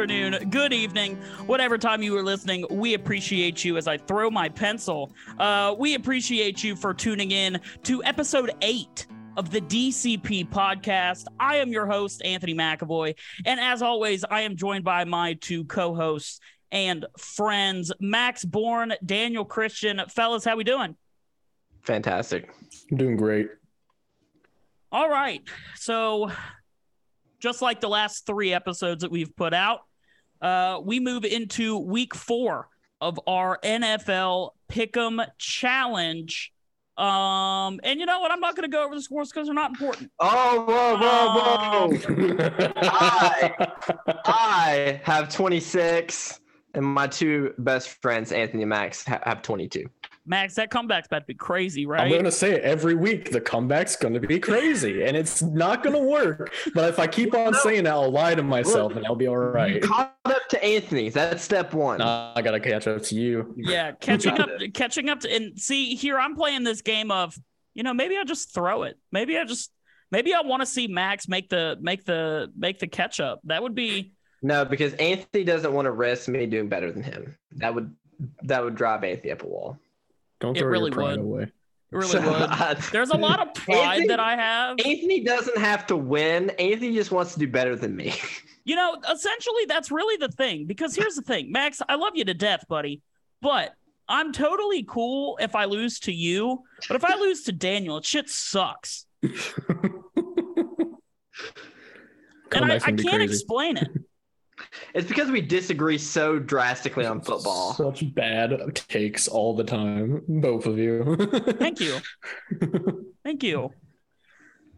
afternoon, good evening, whatever time you were listening. We appreciate you as I throw my pencil. Uh, we appreciate you for tuning in to episode eight of the DCP podcast. I am your host, Anthony McAvoy. And as always, I am joined by my two co hosts and friends, Max Bourne, Daniel Christian. Fellas, how we doing? Fantastic. I'm doing great. All right. So, just like the last three episodes that we've put out, uh, we move into week four of our NFL Pick'em Challenge. Um, and you know what? I'm not going to go over the scores because they're not important. Oh, whoa, whoa, whoa! I, I have 26, and my two best friends, Anthony and Max, ha- have 22. Max, that comeback's about to be crazy, right? I'm gonna say it every week. The comeback's gonna be crazy, and it's not gonna work. But if I keep on saying that, I'll lie to myself, and I'll be all right. Caught up to Anthony. That's step one. Nah, I gotta catch up to you. Yeah, catching up, catching up to, and see here, I'm playing this game of, you know, maybe I'll just throw it. Maybe I just, maybe I want to see Max make the make the make the catch up. That would be No, because Anthony doesn't want to risk me doing better than him. That would that would drive Anthony up a wall. Don't It throw really your pride would. away. it really So, would. I- There's a lot of pride Anthony- that I have. Anthony doesn't have to win. Anthony just wants to do better than me. You know, essentially, that's really the thing. Because here's the thing, Max, I love you to death, buddy, but I'm totally cool if I lose to you. But if I lose to Daniel, it shit sucks. And I, I can't crazy. explain it. It's because we disagree so drastically on football. Such bad takes all the time, both of you. Thank you. Thank you.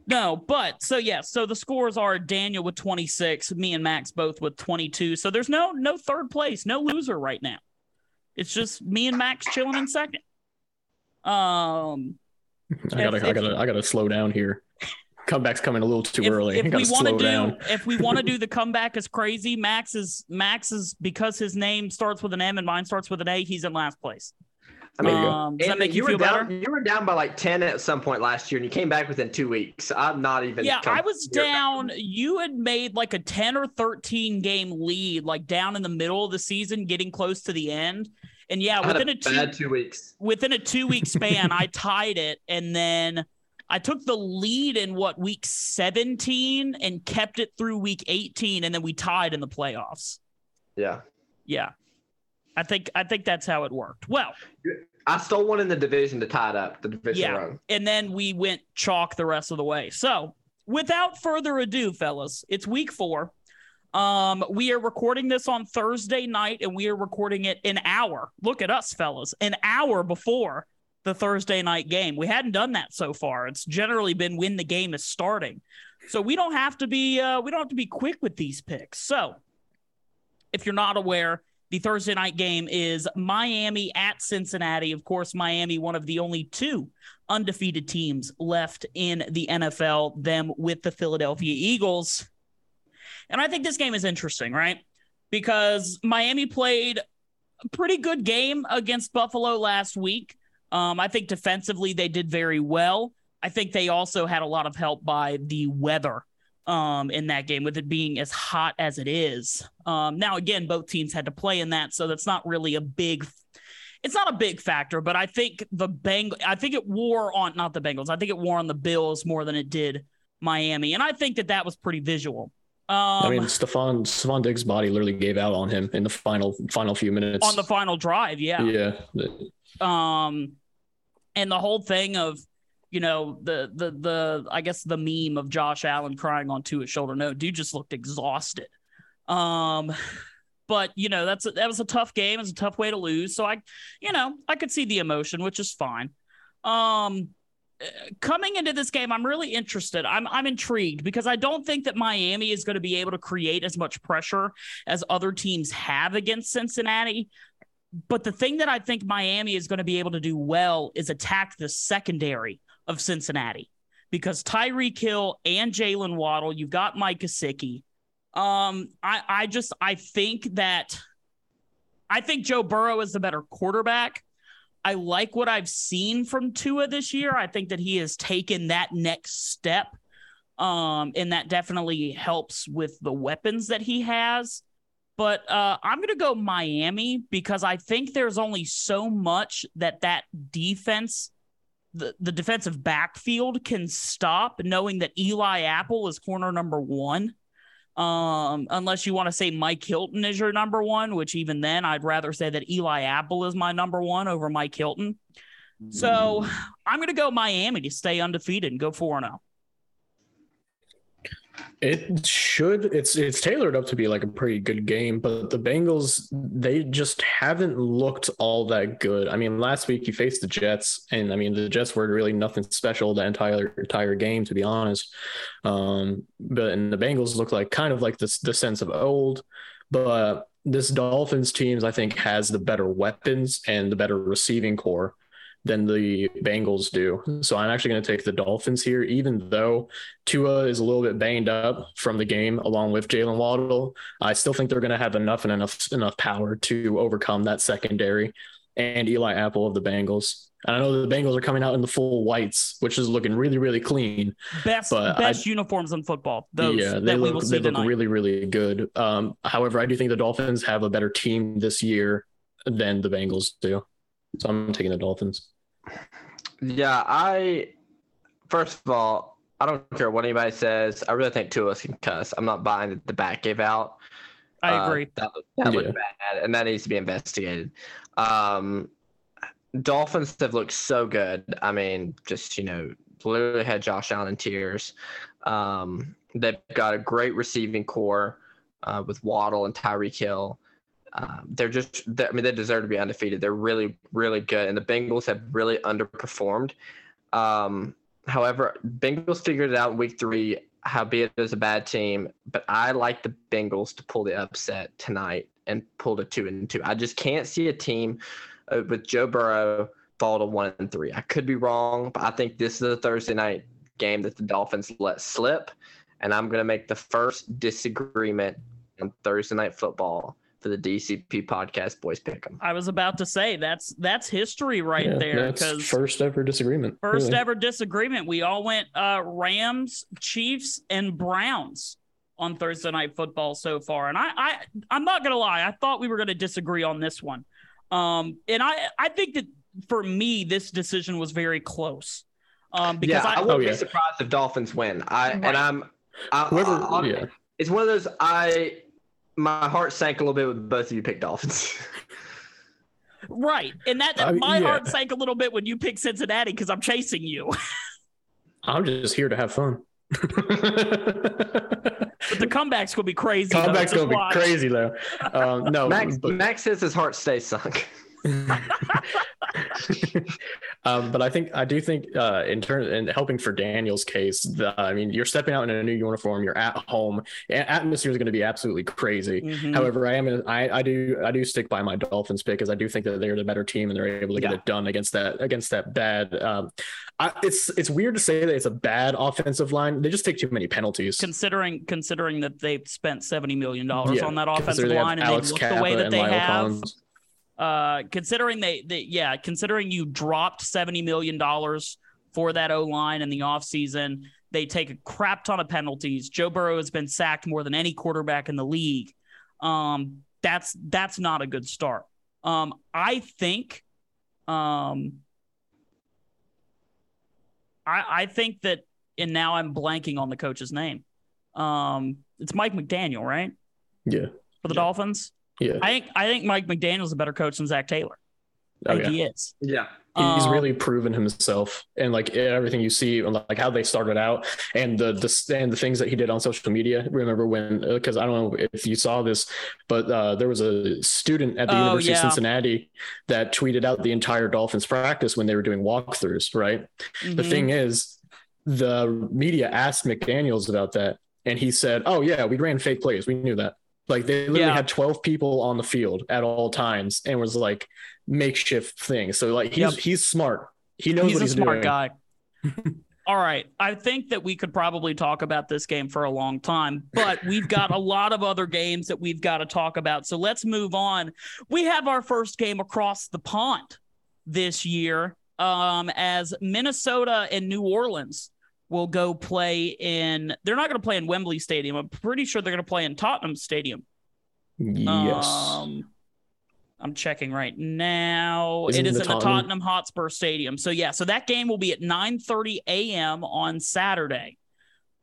No, but so yeah, so the scores are Daniel with 26, me and Max both with 22. So there's no no third place, no loser right now. It's just me and Max chilling in second. Um I gotta, If- I gotta, I gotta slow down here. Comeback's coming a little too if, early. if we want to do down. if we want to do the comeback is crazy, Max is Max is because his name starts with an M and mine starts with an A, he's in last place. I mean, Um, does that make you were feel down, better? You were down by like ten at some point last year, and you came back within two weeks. I'm not even. Yeah, I was near- down. You had made like a 10 or 13 game lead, like down in the middle of the season, getting close to the end. And yeah, within a a two two weeks. within a two week span, I tied it, and then I took the lead in what week 17 and kept it through week 18, and then we tied in the playoffs. Yeah, Yeah. I think I think that's how it worked. Well, I stole one in the division to tie it up. The division Yeah. run. and then we went chalk the rest of the way. So, without further ado, fellas, it's week four. Um, we are recording this on Thursday night, and we are recording it an hour. Look at us, fellas, an hour before the Thursday night game. We hadn't done that so far. It's generally been when the game is starting, so we don't have to be uh, we don't have to be quick with these picks. So, if you're not aware, the Thursday night game is Miami at Cincinnati. Of course, Miami, one of the only two undefeated teams left in the NFL, them with the Philadelphia Eagles. And I think this game is interesting, right? Because Miami played a pretty good game against Buffalo last week. Um, I think defensively they did very well. I think they also had a lot of help by the weather um, in that game, with it being as hot as it is. Um, now, again, both teams had to play in that, so that's not really a big. It's not a big factor, but I think the Beng. I think it wore on not the Bengals. I think it wore on the Bills more than it did Miami, and I think that that was pretty visual. Um, I mean, Stefon Stefon Diggs' body literally gave out on him in the final final few minutes. on the final drive, yeah. yeah, um and the whole thing of you know the the the i guess the meme of josh allen crying on his shoulder. No dude just looked exhausted. Um but you know that's a, that was a tough game. It's a tough way to lose. So i you know i could see the emotion which is fine. Um coming into this game i'm really interested. I'm i'm intrigued because i don't think that miami is going to be able to create as much pressure as other teams have against cincinnati but the thing that I think Miami is going to be able to do well is attack the secondary of Cincinnati because Tyreek Hill and Jalen Waddle, you've got Mike Gesicki. Um, I, I just I think that I think Joe Burrow is the better quarterback. I like what I've seen from Tua this year. I think that he has taken that next step. Um, and that definitely helps with the weapons that he has. But uh, I'm going to go Miami because I think there's only so much that that defense, the, the defensive backfield can stop, knowing that Eli Apple is corner number one. Um, unless you want to say Mike Hilton is your number one, which even then I'd rather say that Eli Apple is my number one over Mike Hilton. So I'm going to go Miami to stay undefeated and go 4 0. It should. It's it's tailored up to be like a pretty good game, but the Bengals they just haven't looked all that good. I mean, last week you faced the Jets, and I mean the Jets were really nothing special the entire entire game, to be honest. Um, but and the Bengals look like kind of like this the sense of old, but this Dolphins teams I think has the better weapons and the better receiving corps than the Bengals do. So I'm actually going to take the Dolphins here, even though Tua is a little bit banged up from the game along with Jalen Waddle. I still think they're going to have enough and enough enough power to overcome that secondary and Eli Apple of the Bengals. And I know the Bengals are coming out in the full whites, which is looking really, really clean. Best best I, uniforms in football. Those yeah, they look they look really, really good. Um, however, I do think the Dolphins have a better team this year than the Bengals do. So I'm taking the Dolphins. Yeah, I first of all, I don't care what anybody says. I really think Tua was concussed. I'm not buying that the back gave out. I uh, agree. Uh, that, that yeah. looked bad, and that needs to be investigated. Um, Dolphins have looked so good. I mean, just you know, literally had Josh Allen in tears. Um, they've got a great receiving corps uh, with Waddle and Tyreek Hill. Um, they're just, they're, I mean, they deserve to be undefeated. They're really, really good. And the Bengals have really underperformed. Um, however, Bengals figured it out in week three, howbeit it was a bad team. But I like the Bengals to pull the upset tonight and pull to two and two. I just can't see a team uh, with Joe Burrow fall to one and three. I could be wrong, but I think this is a Thursday night game that the Dolphins let slip. And I'm going to make the first disagreement on Thursday night football for the DCP podcast boys pick them. I was about to say that's that's history right yeah, there because first ever disagreement. First really. ever disagreement. We all went uh, Rams, Chiefs, and Browns on Thursday night football so far, and I, I I'm not gonna lie, I thought we were gonna disagree on this one, um, and I I think that for me this decision was very close. Um, because yeah, I, I wouldn't oh, yeah. be surprised if Dolphins win. I right. and I'm, I, Whoever, I, yeah. it's one of those I my heart sank a little bit with both of you picked Dolphins. right, and that uh, my yeah. heart sank a little bit when you picked Cincinnati because I'm chasing you. I'm just here to have fun. but the comeback's gonna be crazy. Comeback's gonna watch. be crazy though. Um, no, Max, but... Max says his heart stays sunk. um, but I think I do think uh, in terms in helping for Daniel's case, the, I mean, you're stepping out in a new uniform, you're at home, atmosphere is going to be absolutely crazy. Mm-hmm. However, I am I, I do I do stick by my Dolphins pick because I do think that they're the better team and they're able to get it done against that against that bad. Um, I, it's it's weird to say that it's a bad offensive line. They just take too many penalties. Considering considering that they've spent seventy million dollars yeah, on that offensive line and Alex they look Cappa the way that they La'el have. Collins uh, considering they, they, yeah, considering you dropped seventy million dollars for that O line in the offseason, they take a crap ton of penalties. Joe Burrow has been sacked more than any quarterback in the league. Um, that's that's not a good start. Um, I think, um, I I think that, and now I'm blanking on the coach's name. Um, it's Mike McDaniel, right? Yeah. For the yeah. Dolphins. Yeah. I think I think Mike McDaniel's a better coach than Zac Taylor. Oh, yeah. he is. Yeah. He's um, really proven himself and like everything you see and like how they started out and the the and the things that he did on social media. Remember when because uh, I don't know if you saw this, but uh, there was a student at the oh, University yeah. of Cincinnati that tweeted out the entire Dolphins practice when they were doing walkthroughs. Right. Mm-hmm. The thing is, the media asked McDaniel's about that, and he said, "Oh yeah, we ran fake plays. We knew that." Like they literally yeah. had 12 people on the field at all times and was like makeshift thing. So like he's yep. he's smart. He knows what he's what a he's a smart doing. guy. all right. I think that we could probably talk about this game for a long time, but we've got a lot of other games that we've got to talk about. So let's move on. We have our first game across the pond this year um, as Minnesota and New Orleans will go play in. They're not going to play in Wembley Stadium. I'm pretty sure they're going to play in Tottenham Stadium. Yes. Um, I'm checking right now. Isn't it is the in the Tottenham- Tottenham Hotspur Stadium. So yeah, so that game will be at 9:30 a.m. on Saturday.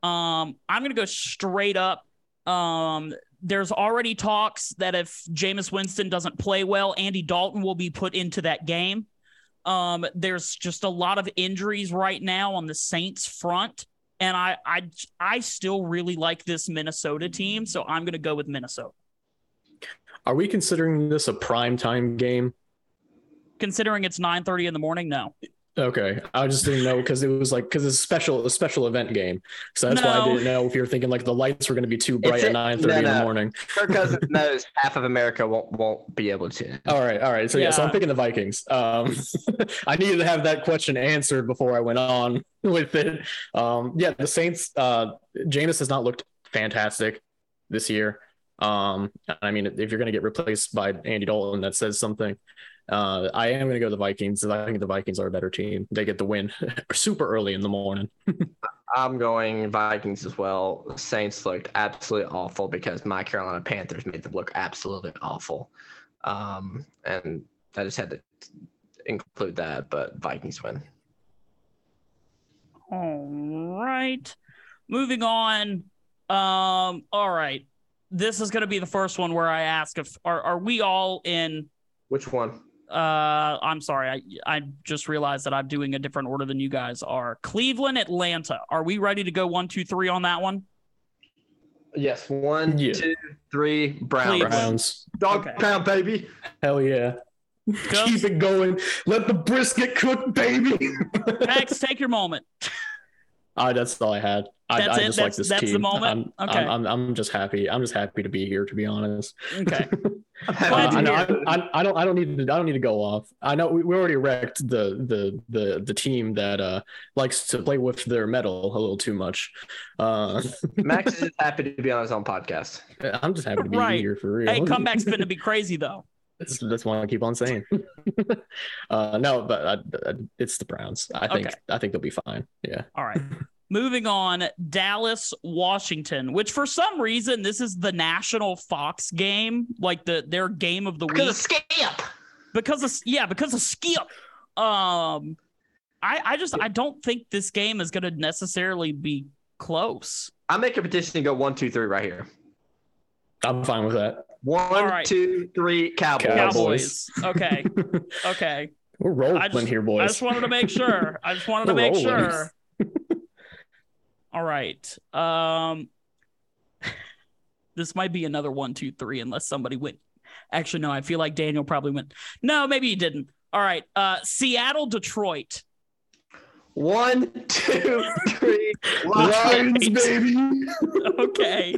Um, I'm gonna go straight up. Um, there's already talks that if Jameis Winston doesn't play well, Andy Dalton will be put into that game. Um, there's just a lot of injuries right now on the Saints front, and I I I still really like this Minnesota team, so I'm gonna go with Minnesota. Are we considering this a prime time game? considering it's 9:30 in the morning no Okay, I just didn't know because it was like because it's a special a special event game, so that's why I didn't know if you were thinking like the lights were going to be too bright It's at nine thirty no, in the morning. Kirk Cousins knows half of America won't won't be able to. All right, all right. So yeah, so I'm picking the Vikings. Um, I needed to have that question answered before I went on with it. Um, yeah, the Saints. Uh, Jameis has not looked fantastic this year. Um, I mean, if you're going to get replaced by Andy Dalton, that says something. Uh, I am going to go the Vikings. Because I think the Vikings are a better team. They get the win super early in the morning. I'm going Vikings as well. Saints looked absolutely awful because my Carolina Panthers made them look absolutely awful. Um, and I just had to include that, but Vikings win. all right moving on um all right this is going to be the first one where i ask if are, are we all in Which one? Uh i'm sorry i i just realized that i'm doing a different order than you guys are cleveland atlanta are we ready to go one two three on that one Yes, one, Yeah. two, three. Browns. Browns. Dog Okay. pound, baby. Hell yeah. Keep it going. Let the brisket cook, baby. max take your moment Uh, that's all I had. I, That's I it? just That's- like this that's the moment? I'm, Okay. I'm, I'm, I'm just happy. I'm just happy to be here. To be honest, okay I'm Glad happy to I, know, hear I. I, I don't. I don't need to. I don't need to go off. I know we, we already wrecked the the the the team that uh likes to play with their metal a little too much. Uh, Max is just happy to be on his own podcast. I'm just happy to be Right. here for real. hey comeback's going to be crazy though That's, that's what I keep on saying. uh, no, but I, I, it's the Browns. I think Okay. I think they'll be fine. Yeah. All right. Moving on, Dallas, Washington, which for some reason this is the national Fox game, like the their game of the Because week of Skip. because of yeah, because of Skip. Um I I just I don't think this game is going to necessarily be close. I make a petition to go one, two, three right here. I'm fine with that. One, right. two, three, Cowboys. Cowboys. Cowboys. Okay. Okay. We're rolling I just- here, boys. I just wanted to make sure. I just wanted to We're make rolling. sure. All right. Um this might be another one, two, three, unless somebody went. Actually, no, I feel like Daniel probably went. No, maybe he didn't. All right. Uh Seattle, Detroit. One, two, three. Lions, baby. Okay.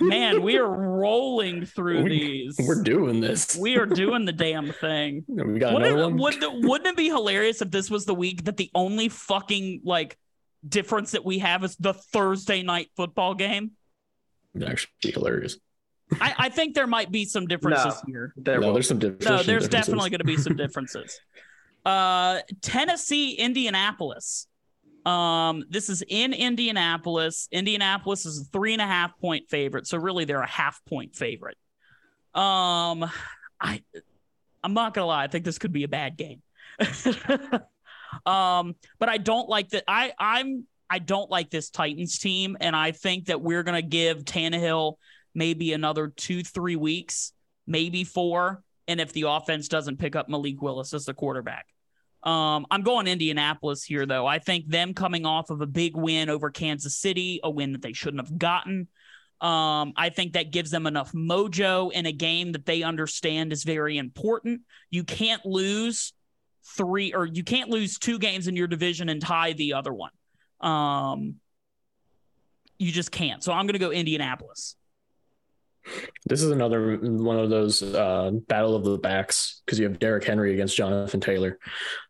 Man, we are rolling through We- these. We're doing this. we are doing the damn thing. We got Wouldn't another one. would, wouldn't it be hilarious if this was the week that the only fucking like difference that we have is the Thursday night football game? It'd actually be hilarious. I, I think there might be some differences here. There no, there's some differences. No, there's definitely going to be some differences. Uh, Tennessee, Indianapolis. Um, this is in Indianapolis. Indianapolis is a three and a half point favorite, so really they're a half point favorite. Um, I, I'm not gonna lie, I think this could be a bad game. um, but I don't like that. I I'm I don't like this Titans team, and I think that we're gonna give Tannehill maybe another two, three weeks, maybe four. And if the offense doesn't pick up Malik Willis as the quarterback. Um, I'm going Indianapolis here, though. I think them coming off of a big win over Kansas City, a win that they shouldn't have gotten. Um, I think that gives them enough mojo in a game that they understand is very important. You can't lose three or you can't lose two games in your division and tie the other one. Um, you just can't. So I'm going to go Indianapolis. This is another one of those uh, battle of the backs because you have Derrick Henry against Jonathan Taylor,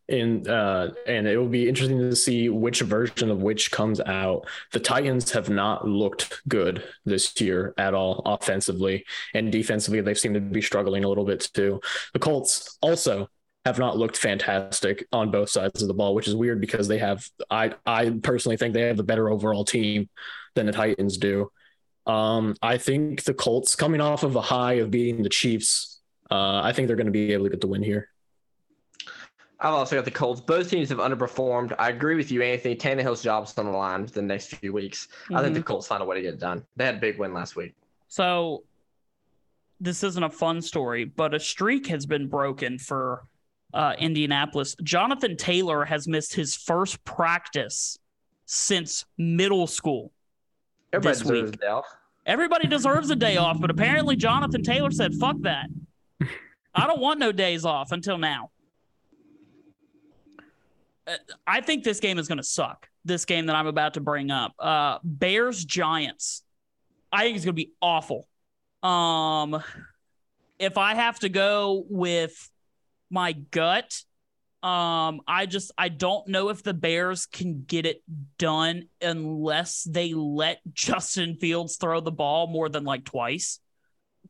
and uh, and it will be interesting to see which version of which comes out. The Titans have not looked good this year at all offensively and defensively. They seem to be struggling a little bit too. The Colts also have not looked fantastic on both sides of the ball, which is weird because they have. I I personally think they have the better overall team than the Titans do. Um, I think the Colts coming off of a high of beating the Chiefs, uh, I think they're going to be able to get the win here. I've also got the Colts. Both teams have underperformed. I agree with you, Anthony. Tannehill's job's on the line for the next few weeks. I think the Colts find a way to get it done. They had a big win last week. So this isn't a fun story, but a streak has been broken for uh, Indianapolis. Jonathan Taylor has missed his first practice since middle school. Everybody deserves a day off. Everybody deserves a day off, but apparently Jonathan Taylor said, fuck that. I don't want no days off until now. Uh, I think this game is going to suck. This game that I'm about to bring up. Uh, Bears Giants. I think it's going to be awful. Um, if I have to go with my gut, um, I just I don't know if the Bears can get it done unless they let Justin Fields throw the ball more than like twice,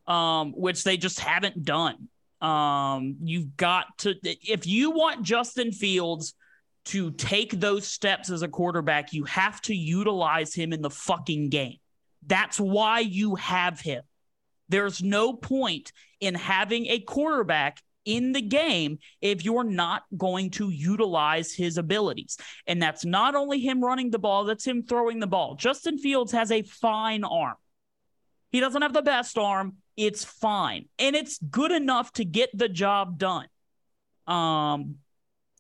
um, which they just haven't done. Um, you've got to if you want Justin Fields to take those steps as a quarterback, you have to utilize him in the fucking game. That's why you have him. There's no point in having a quarterback in the game if you're not going to utilize his abilities. And that's not only him running the ball, that's him throwing the ball. Justin Fields has a fine arm. He doesn't have the best arm. It's fine. And it's good enough to get the job done. Um,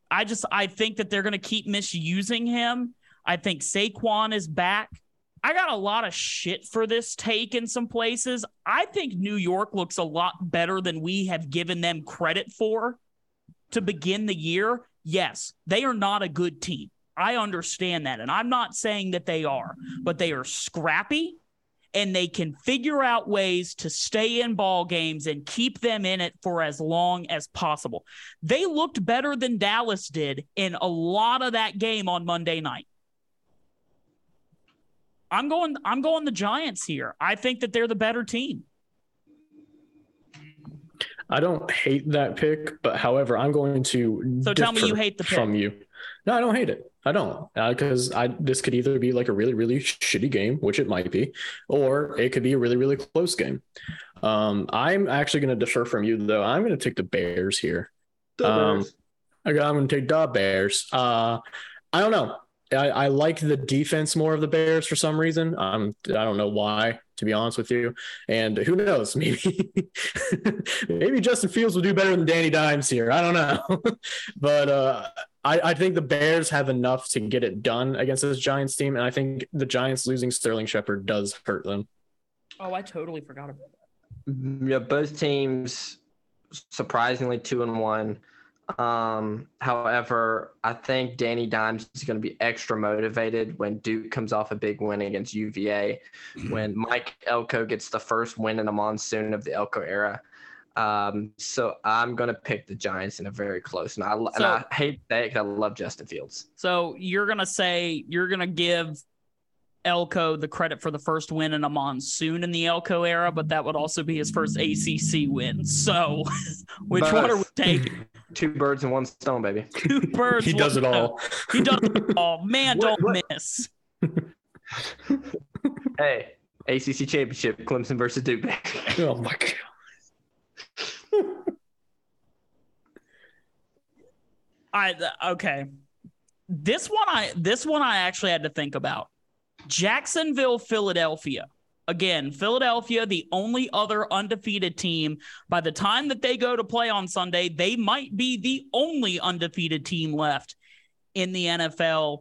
I just I think that they're gonna keep misusing him. I think Saquon is back. I got a lot of shit for this take in some places. I think New York looks a lot better than we have given them credit for to begin the year. Yes, they are not a good team. I understand that. And I'm not saying that they are, but they are scrappy and they can figure out ways to stay in ball games and keep them in it for as long as possible. They looked better than Dallas did in a lot of that game on Monday night. I'm going I'm going the Giants here. I think that they're the better team. I don't hate that pick, but however, I'm going to. So tell me you hate the pick. from you. No, I don't hate it. I don't because I this could either be like a really really shitty game, which it might be, or it could be a really really close game. Um, I'm actually going to defer from you though. I'm going to take the Bears here. Um, I got, I'm going to take the Bears. Uh, I don't know. I, I like the defense more of the Bears for some reason. Um, I don't know why, to be honest with you. And who knows? Maybe maybe Justin Fields will do better than Danny Dimes here. I don't know. but uh, I, I think the Bears have enough to get it done against this Giants team, and I think the Giants losing Sterling Shepard does hurt them. Oh, I totally forgot about that. Yeah, both teams surprisingly two and one. Um, however, I think Danny Dimes is going to be extra motivated when Duke comes off a big win against UVA, when Mike Elko gets the first win in the monsoon of the Elko era. Um, so I'm going to pick the Giants in a very close, and I, and I hate that because I love Justin Fields. So you're gonna say you're gonna give Elko the credit for the first win in a monsoon in the Elko era, but that would also be his first ACC win. So which one are we Both. taking? Two birds and one stone, baby. Two birds. he does it stone. all. He does it all. Man, What- don't what- miss. Hey, ACC championship, Clemson versus Duke. Oh my god. I okay. This one I this one I actually had to think about. Jacksonville, Philadelphia. Again, Philadelphia, the only other undefeated team. By the time that they go to play on Sunday, they might be the only undefeated team left in the NFL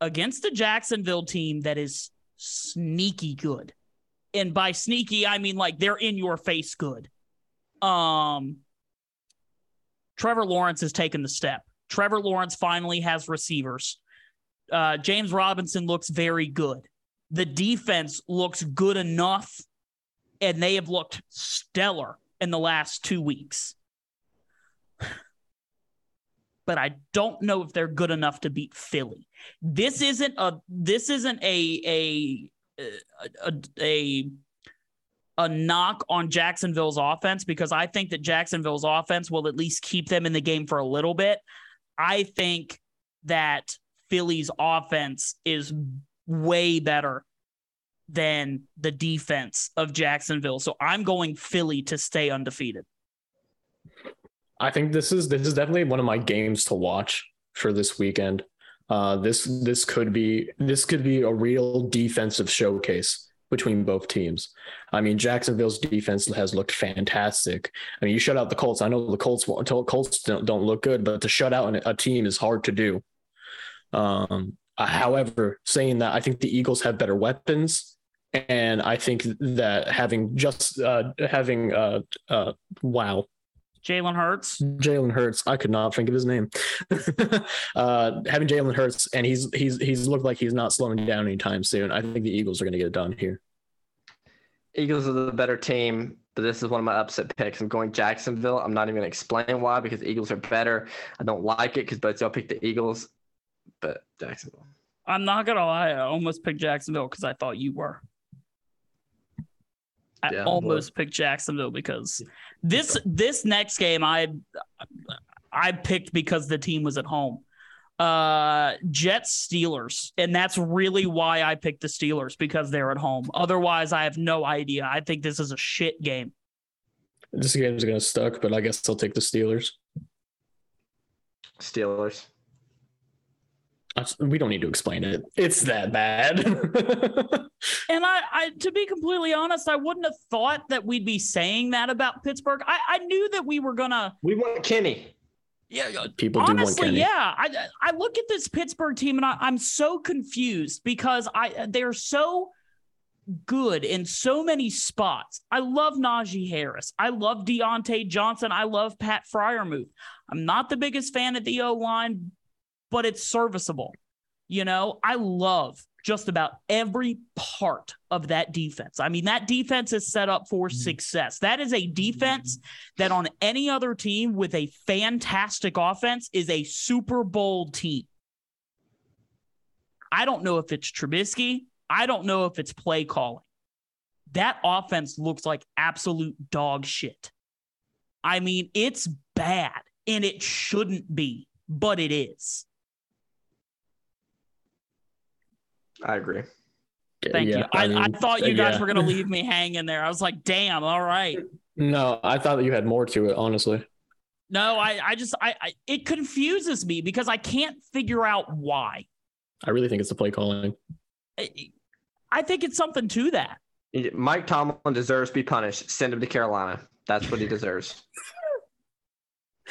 against a Jacksonville team that is sneaky good. And by sneaky, I mean like they're in your face good. Um Trevor Lawrence has taken the step. Trevor Lawrence finally has receivers. Uh, James Robinson looks very good. The defense looks good enough, and they have looked stellar in the last two weeks. But I don't know if they're good enough to beat Philly. This isn't a this isn't a a a, a a knock on Jacksonville's offense because I think that Jacksonville's offense will at least keep them in the game for a little bit. I think that Philly's offense is way better than the defense of Jacksonville. So I'm going Philly to stay undefeated. I think this is this is definitely one of my games to watch for this weekend. Uh, this this could be this could be a real defensive showcase between both teams. I mean, Jacksonville's defense has looked fantastic. I mean, you shut out the Colts. I know the Colts Colts don't, don't look good, but to shut out a team is hard to do. Um, however, saying that, I think the Eagles have better weapons, and I think that having just uh, having uh, uh, wow, Jalen Hurts. Jalen Hurts. I could not think of his name. uh, having Jalen Hurts, and he's he's he's looked like he's not slowing down anytime soon. I think the Eagles are going to get it done here. Eagles are the better team, but this is one of my upset picks. I'm going Jacksonville. I'm not even going to explain why because Eagles are better. I don't like it because both y'all picked the Eagles, but Jacksonville. I'm not gonna lie. I almost picked Jacksonville because I thought you were. I yeah, almost picked Jacksonville because this this next game I I picked because the team was at home. Uh Jets Steelers. And that's really why I picked the Steelers because they're at home. Otherwise, I have no idea. I think this is a shit game. This game is gonna suck, but I guess I'll take the Steelers. Steelers. We don't need to explain it. It's that bad. and I, I, to be completely honest, I wouldn't have thought that we'd be saying that about Pittsburgh. I, I knew that we were gonna. We want Kenny. Yeah, people honestly, yeah. I, I look at this Pittsburgh team and I, I'm so confused because I they're so good in so many spots. I love Najee Harris. I love Diontae Johnson. I love Pat Freiermuth. I'm not the biggest fan of the O line, but it's serviceable. You know, I love just about every part of that defense. I mean, that defense is set up for mm-hmm. success. That is a defense that on any other team with a fantastic offense is a Super Bowl team. I don't know if it's Trubisky. I don't know if it's play calling. That offense looks like absolute dog shit. I mean, it's bad and it shouldn't be, but it is. I agree. Thank yeah, you. I, I, mean, I, thought you guys yeah. were going to leave me hanging there. I was like, damn, all right. No, I thought that you had more to it, honestly. No, I, I just, I, I, it confuses me because I can't figure out why. I really think it's the play calling. I, I think it's something to that. Mike Tomlin deserves to be punished. Send him to Carolina. That's what he deserves.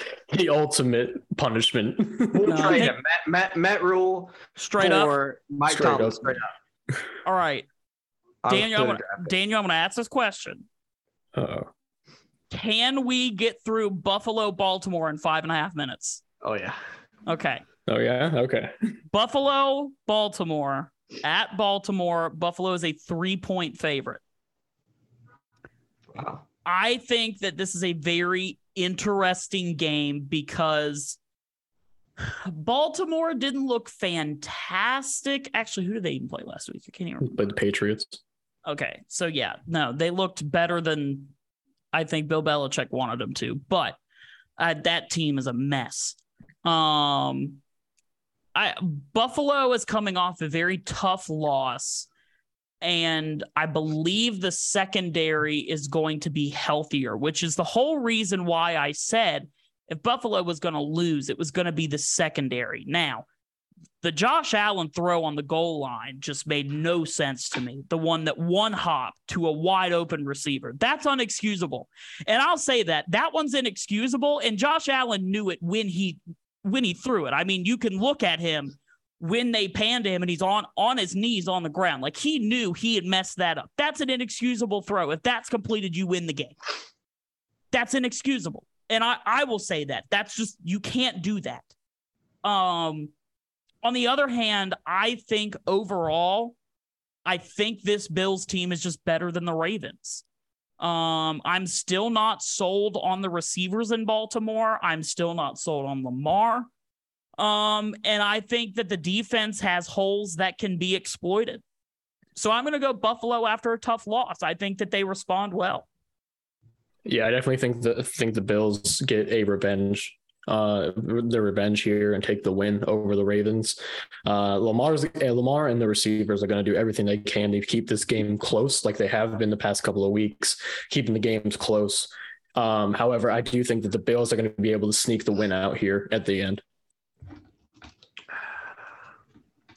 the ultimate punishment. We'll no, trade him. Matt, Matt, Matt Rhule straight up. Mike straight Tomlin up. straight up. All right. Daniel, I'm gonna, Daniel, I'm going to ask this question. oh Can we get through Buffalo, Baltimore in five and a half minutes? Oh, yeah. Okay. Oh, yeah. Okay. Buffalo, Baltimore. At Baltimore, Buffalo is a three point favorite. Wow. I think that this is a very interesting game because Baltimore didn't look fantastic. Actually, who did they even play last week? I can't even remember. But the Patriots. Okay. So, yeah, no, they looked better than I think Bill Belichick wanted them to, but uh, that team is a mess. Um, I Buffalo is coming off a very tough loss and I believe the secondary is going to be healthier, which is the whole reason why I said if Buffalo was going to lose, it was going to be the secondary. Now, the Josh Allen throw on the goal line just made no sense to me. The one that one hop to a wide open receiver. That's unexcusable. And I'll say that that one's inexcusable and Josh Allen knew it when he when he threw it. I mean, you can look at him when they panned him and he's on on his knees on the ground. Like he knew he had messed that up. That's an inexcusable throw. If that's completed, you win the game. That's inexcusable. And I, I will say that. That's just you can't do that. Um on the other hand, I think overall, I think this Bills team is just better than the Ravens. Um, I'm still not sold on the receivers in Baltimore. I'm still not sold on Lamar. Um, and I think that the defense has holes that can be exploited. So I'm going to go Buffalo after a tough loss. I think that they respond well. Yeah, I definitely think the think the Bills get a revenge uh, their revenge here and take the win over the Ravens. Uh, Lamar's uh, Lamar and the receivers are going to do everything they can to keep this game close, like they have been the past couple of weeks, keeping the games close. Um, however, I do think that the Bills are going to be able to sneak the win out here at the end.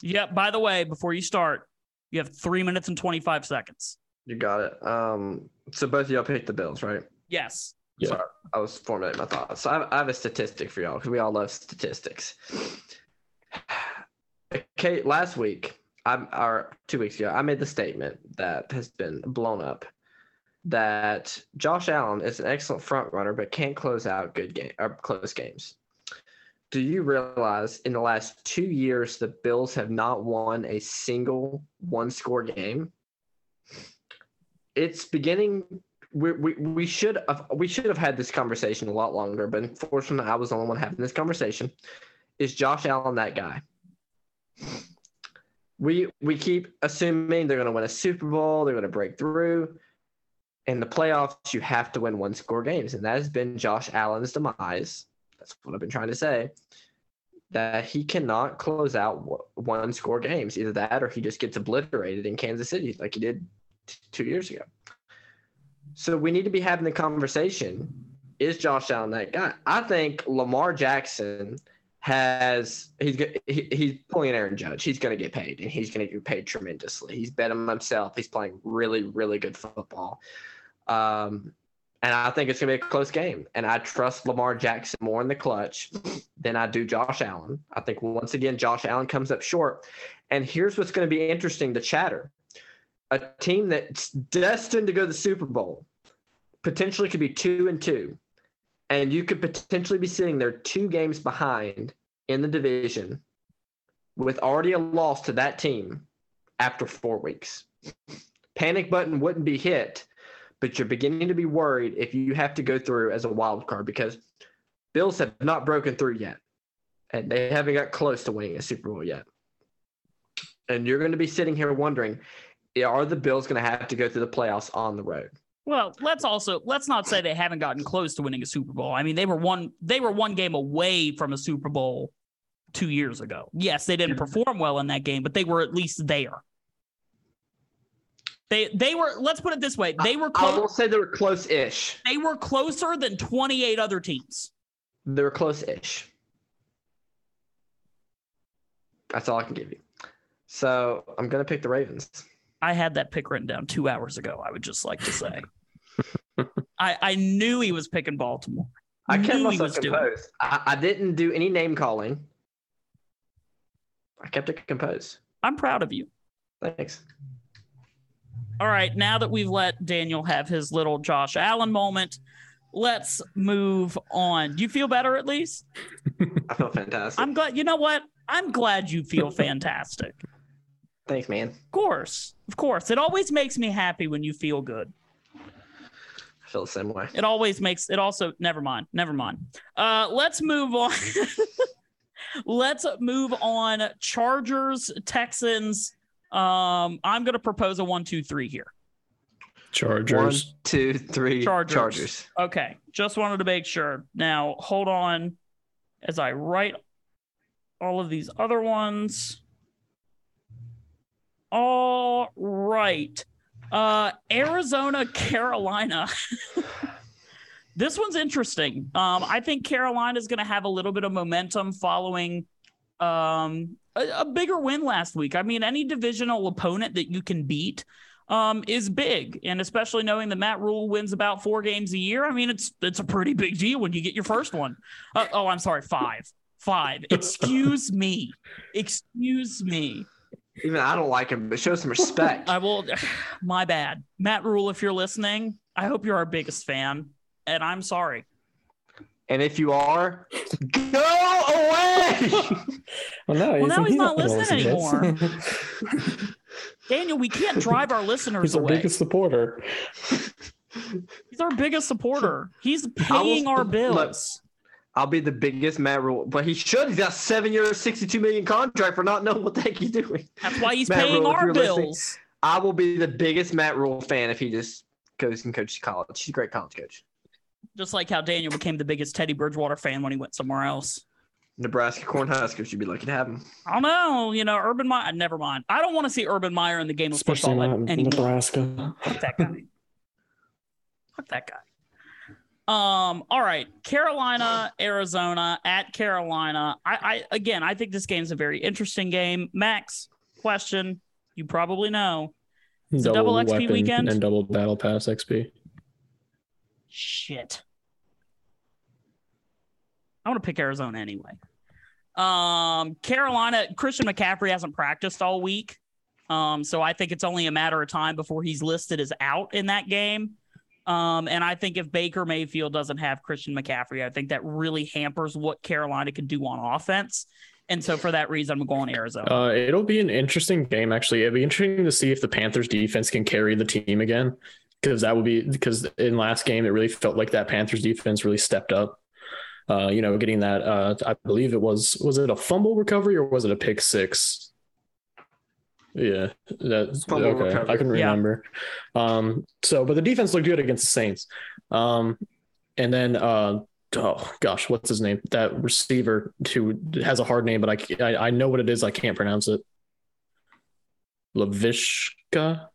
Yeah. By the way, before you start, you have three minutes and 25 seconds. You got it. Um, so both of y'all picked the Bills, right? Yes. Yeah. Sorry, I was formulating my thoughts. So I have, I have a statistic for y'all because we all love statistics. Okay, last week, I'm or two weeks ago, I made the statement that has been blown up that Josh Allen is an excellent front runner, but can't close out good game or close games. Do you realize in the last two years the Bills have not won a single one score game? It's beginning we, we, we should have we should have had this conversation a lot longer, but unfortunately I was the only one having this conversation. Is Josh Allen that guy? We we keep assuming they're gonna win a Super Bowl, they're gonna break through. In the playoffs, you have to win one score games, and that has been Josh Allen's demise. That's what I've been trying to say. That he cannot close out one score games. Either that or he just gets obliterated in Kansas City like he did t- two years ago. So we need to be having the conversation. Is Josh Allen that guy? I think Lamar Jackson has he's he, he's pulling Aaron Judge. He's going to get paid, and he's going to get paid tremendously. He's bet him himself. He's playing really really good football. Um, and I think it's going to be a close game. And I trust Lamar Jackson more in the clutch than I do Josh Allen. I think once again, Josh Allen comes up short. And here's what's going to be interesting the chatter a team that's destined to go to the Super Bowl potentially could be two and two. And you could potentially be sitting there two games behind in the division with already a loss to that team after four weeks. Panic button wouldn't be hit but you're beginning to be worried if you have to go through as a wild card because Bills have not broken through yet, and they haven't got close to winning a Super Bowl yet. And you're going to be sitting here wondering, are the Bills going to have to go through the playoffs on the road? Well, let's also let's not say they haven't gotten close to winning a Super Bowl. I mean, they were one they were one game away from a Super Bowl two years ago. Yes, they didn't perform well in that game, but they were at least there. They they were let's put it this way. They were close. I will say they were close-ish. They were closer than 28 other teams. They were close-ish. That's all I can give you. So I'm gonna pick the Ravens. I had that pick written down two hours ago. I would just like to say. I I knew he was picking Baltimore. I kept myself composed. I, I didn't do any name calling. I kept it composed. I'm proud of you. Thanks. All right, now that we've let Daniel have his little Josh Allen moment, let's move on. Do you feel better at least? I feel fantastic. I'm glad. You know what? I'm glad you feel fantastic. Thanks, man. Of course. Of course. It always makes me happy when you feel good. I feel the same way. It always makes it also never mind. Never mind. Uh let's move on. let's move on. Chargers, Texans. Um, I'm going to propose a one, two, three here. Chargers. One, two, three. Chargers. Chargers. Okay. Just wanted to make sure. Now, hold on as I write all of these other ones. All right. Uh, Arizona, Carolina. this one's interesting. Um, I think Carolina is going to have a little bit of momentum following um, a, a, bigger win last week. I mean, any divisional opponent that you can beat um, is big, and especially knowing that Matt Rhule wins about four games a year. I mean, it's it's a pretty big deal when you get your first one. Uh, oh, I'm sorry, five, five. Excuse me, excuse me. Even I don't like him, but show some respect. I will. My bad, Matt Rhule. If you're listening, I hope you're our biggest fan, and I'm sorry. And if you are, go away. well, no, well, now he's not listening anymore. Daniel, we can't drive our listeners he's away. our biggest supporter. He's our biggest supporter. He's paying will, our bills. Look, I'll be the biggest Matt Rhule, but he should. He's got seven years, sixty-two million contract for not knowing what the heck he's doing. That's why he's Matt paying Rhule, our bills. I will be the biggest Matt Rhule fan if he just goes and coaches college. He's a great college coach Just like how Daniel became the biggest Teddy Bridgewater fan when he went somewhere else. Nebraska Cornhuskers, you'd be lucky to have him. I don't know. You know, Urban Meyer. Never mind. I don't want to see Urban Meyer in the game of Especially football not anymore. Nebraska. Fuck that guy. Fuck that guy. Um. All right, Carolina, Arizona at Carolina. I, I again, I think this game's a very interesting game. Max, question you probably know. Is it double XP weekend? and double battle pass XP. Shit. I want to pick Arizona anyway. Um, Carolina, Christian McCaffrey hasn't practiced all week. Um, so I think it's only a matter of time before he's listed as out in that game. Um, and I think if Baker Mayfield doesn't have Christian McCaffrey, I think that really hampers what Carolina can do on offense. And so for that reason, I'm going Arizona. Uh, it'll be an interesting game, actually. It'll be interesting to see if the Panthers defense can carry the team again. Because that would be because in last game it really felt like that Panthers defense really stepped up. Uh, you know, getting that uh, I believe it was was it a fumble recovery or was it a pick six? Yeah, that's Fumble okay. recovery. I can Yeah. remember. Um, so but the defense looked good against the Saints. Um, and then uh, oh gosh, what's his name? That receiver who has a hard name, but I I, I know what it is. I can't pronounce it. Lavishka.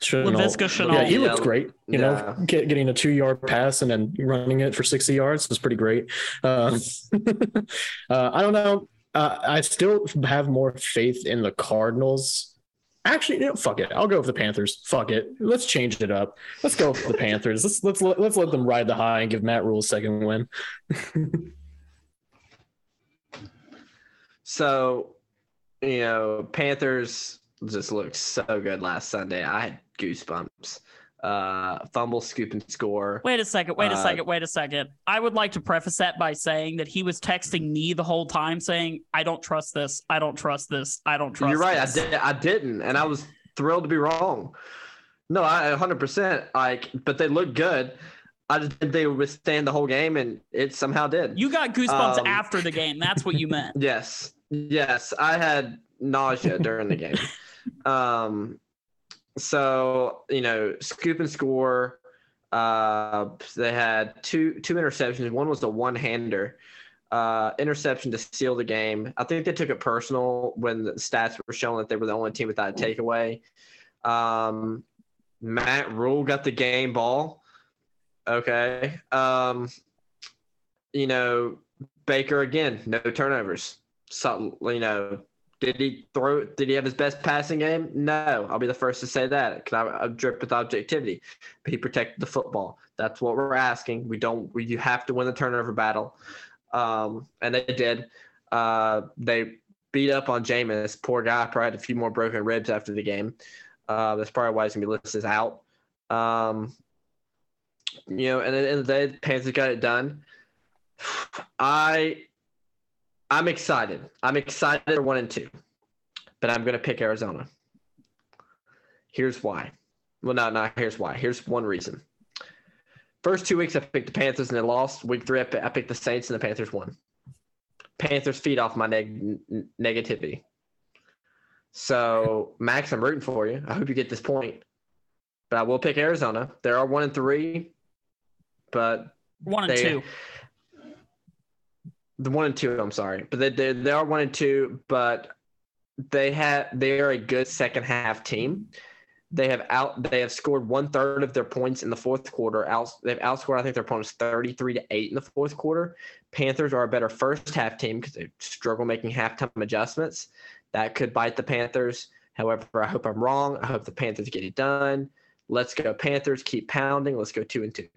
Shenault. Laviska Shenault. Yeah, he looked great. You Yeah. know, get, getting a two-yard pass and then running it for sixty yards was pretty great. Uh, uh, I don't know. Uh, I still have more faith in the Cardinals. Actually, you know, fuck it. I'll go with the Panthers. Fuck it. Let's change it up. Let's go with the Panthers. Let's let's let- let's let them ride the high and give Matt Rhule a second win. So, you know, Panthers just looked so good last Sunday. I had goosebumps. Uh, fumble, scoop, and score. Wait a second. Wait a Uh, second. Wait a second. I would like to preface that by saying that he was texting me the whole time saying, I don't trust this. I don't trust this. I don't trust You're right. I this." did. I didn't, and I was thrilled to be wrong. No, I 100 percent like, but they looked good. I just did they would withstand the whole game, and it somehow did. You got goosebumps Um, after the game. That's what you meant. Yes, yes, I had nausea during the game. Um, so you know, scoop and score. Uh, they had two two interceptions. One was a one hander. Uh, interception to seal the game. I think they took it personal when the stats were showing that they were the only team without a takeaway. Um, Matt Rhule got the game ball. Okay. Um, you know, Baker again, no turnovers. So, you know, did he throw? Did he have his best passing game? No, I'll be the first to say that. Because I, I drip with objectivity, but he protected the football. That's what we're asking. We don't. We, you have to win the turnover battle, um, and they did. Uh, they beat up on Jameis. Poor guy. Probably had a few more broken ribs after the game. Uh, that's probably why he's gonna be listed out. Um, you know, and then the the Panthers got it done. I I'm excited. I'm excited for one and two, but I'm gonna pick Arizona. Here's why. Well, no, not here's why. Here's one reason. First two weeks, I picked the Panthers and they lost. Week three, I picked the Saints and the Panthers won. Panthers feed off my neg- negativity. So, Max, I'm rooting for you. I hope you get this point. But I will pick Arizona. They are one and three, but One and They- two. The one and two. I'm sorry, but they they, they are one and two, but they have they are a good second half team. They have out they have scored one third of their points in the fourth quarter. Out they've outscored I think their opponents 33 to eight in the fourth quarter. Panthers are a better first half team because they struggle making halftime adjustments. That could bite the Panthers. However, I hope I'm wrong. I hope the Panthers get it done. Let's go Panthers. Keep pounding. Let's go two and two.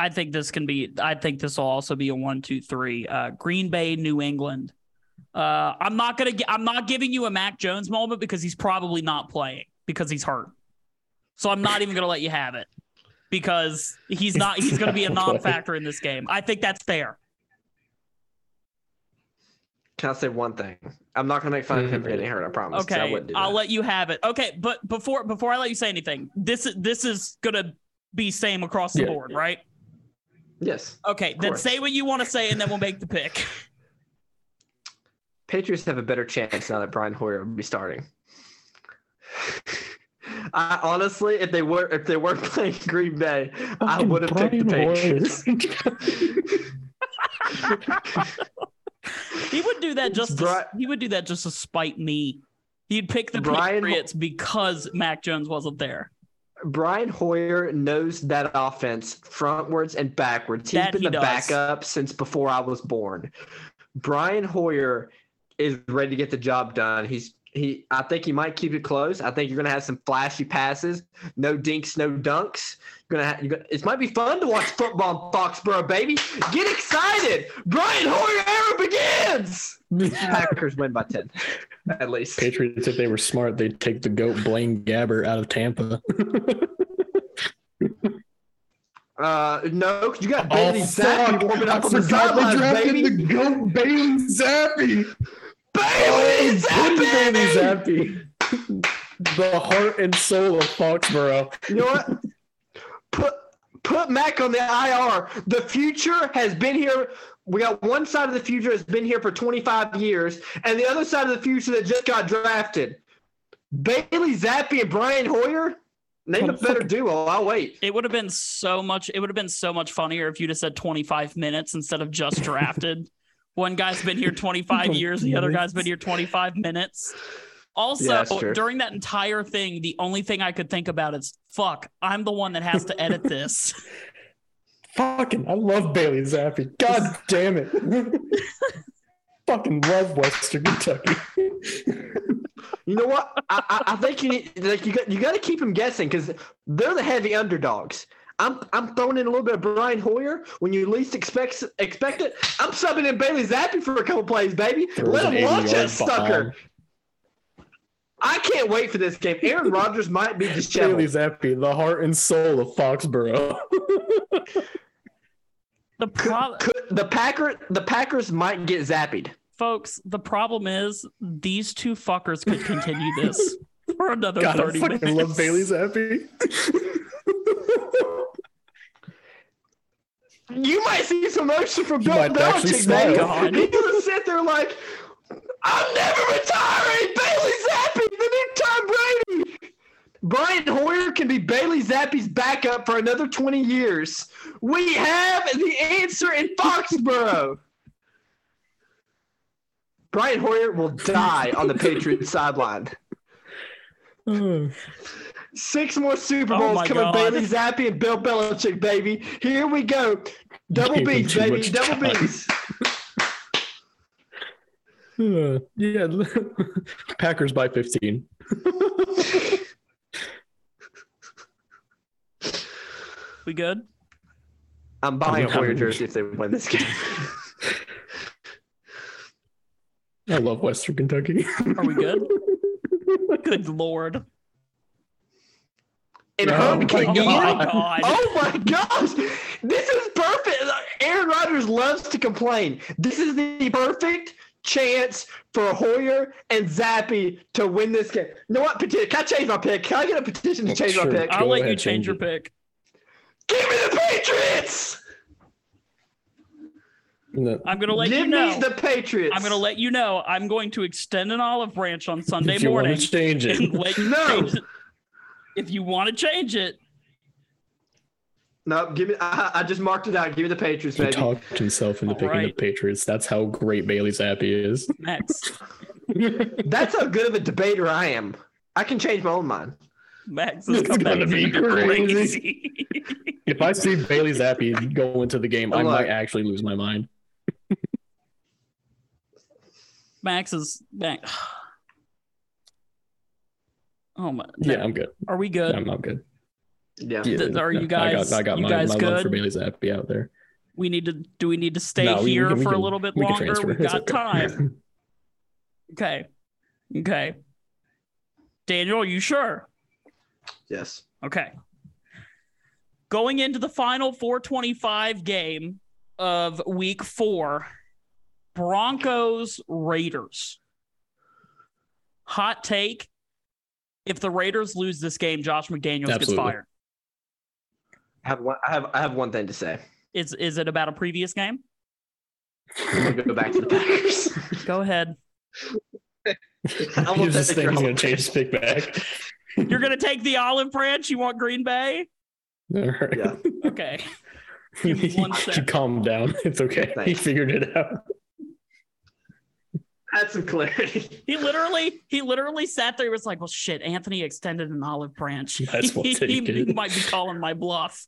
I think this can be. I think this will also be a one, two, three. Uh, Green Bay, New England. Uh, I'm not gonna. I'm not giving you a Mac Jones moment because he's probably not playing because he's hurt. So I'm not even gonna let you have it because he's not. He's gonna be a non-factor in this game. I think that's fair. Can I say one thing? I'm not gonna make fun of him for getting hurt. I promise. 'cause I Okay, wouldn't do I'll let you have it. Okay, but before before I let you say anything, this is this is gonna be same across the Yeah. board, right? Yes. Okay, then course. say what you want to say, and then we'll make the pick. Patriots have a better chance now that Brian Hoyer will be starting. I honestly, if they were if they were playing Green Bay, I would have picked the Patriots. he would do that just to, Bri- he would do that just to spite me. He'd pick the Brian- Patriots because Mac Jones wasn't there. Brian Hoyer knows that offense frontwards and backwards. He's That been he the does. backup since before I was born. Brian Hoyer is ready to get the job done. He's he I think he might keep it close. I think you're gonna have some flashy passes, no dinks, no dunks. You're gonna have, you're gonna, it might be fun to watch football in Foxborough, baby. Get excited! Brian Hoyer era begins. Packers win by ten, at least. Patriots, if they were smart, they'd take the goat Blaine Gabbert out of Tampa. Uh, no, you got Oh, Bailey Zappe warming up on the sidelines, baby. the goat Bailey Zappe. Bailey Good Bailey Zappe! Zappe. The heart and soul of Foxborough. You know what? Put put Mac on the IR. The future has been here. We got one side of the future that's been here for 25 years, and the other side of the future that just got drafted. Bailey Zappe and Brian Hoyer. Name a better duo. I'll wait. It would have been so much. It would have been so much funnier if you'd have said 25 minutes instead of just drafted. One guy's been here 25 years. The other guy's been here 25 minutes. Also, Yeah, during that entire thing, the only thing I could think about is, fuck, I'm the one that has to edit this. Fucking, I love Bailey Zappe. God damn it. Fucking love Western Kentucky. You know what? I, I, I think you need like you got you got to keep them guessing because they're the heavy underdogs. I'm I'm throwing in a little bit of Brian Hoyer when you least expect expect it. I'm subbing in Bailey Zappe for a couple plays, baby. Throws Let him launch that sucker. I can't wait for this game. Aaron Rodgers might be Bailey. Zappe, the heart and soul of Foxborough. The pro- Could, the Packer the Packers might get zappied. folks, the problem is these two fuckers could continue this for another God, I 30 fucking minutes. love Bailey Zappe. You might see some motion from He Bill might actually Belichick, smile. baby. God. He's gonna sit there like, I'm never retiring. Bailey Zappe, the new Tom Brady. Brian Hoyer can be Bailey Zappe's backup for another 20 years. We have the answer in Foxborough. Brian Hoyer will die on the Patriots sideline. Six more Super Oh Bowls my coming. God. Bailey Zappe and Bill Belichick, baby. Here we go. Double B's, baby. Double time. B's. Uh, yeah, Packers by 15. We good? I'm buying a I'm- Hoyer jersey if they win this game. I love Western Kentucky. Are we good? Good lord. And Oh Herm my can Oh my oh god. Oh my gosh, this is perfect. Aaron Rodgers loves to complain. This is the perfect chance for Hoyer and Zappe to win this game. You know what? Peti- Can I change my pick? Can I get a petition to change Sure. my pick? I'll Go let you ahead, change change your it. pick. Give me the Patriots. No, I'm gonna let Give you know. me the Patriots. I'm gonna let you know. I'm going to extend an olive branch on Sunday if you morning want to change it, No. change it. If you want to change it, No, give me. I, I just marked it out. Give me the Patriots, he baby. talked himself into All picking right. the Patriots. That's how great Bailey Zappe is. Max, That's how good of a debater I am. I can change my own mind. Max is It's gonna be crazy. if I see Bailey Zappe go into the game, I Look. might actually lose my mind. Max is Max. Oh my! Yeah, I'm good. Are we good? I'm, I'm good. Yeah. Yeah, Th- are you I guys- got, I got you my, guys my love for? Bailey Zappe out there. We need to. Do we need to stay No, we- we here can- we for a little bit we longer? We've got okay. time. Okay. Okay. Daniel, are you sure? Yes. Okay. Going into the final 425 game of week four, Broncos Raiders. Hot take. If the Raiders lose this game, Josh McDaniels gets fired. I have one. I have. I have one thing to say. Is is it about a previous game? We'll go back to the Packers. Go ahead. I'm just take thinks your he's gonna change his pick back. You're gonna take the olive branch. You want Green Bay? All right. Yeah. Okay. Give me one You sec. calm down. It's okay. He figured it out. Add some clarity. He literally, he literally sat there. He was like, "Well, shit." Anthony extended an olive branch. That's what he, they he might be calling my bluff.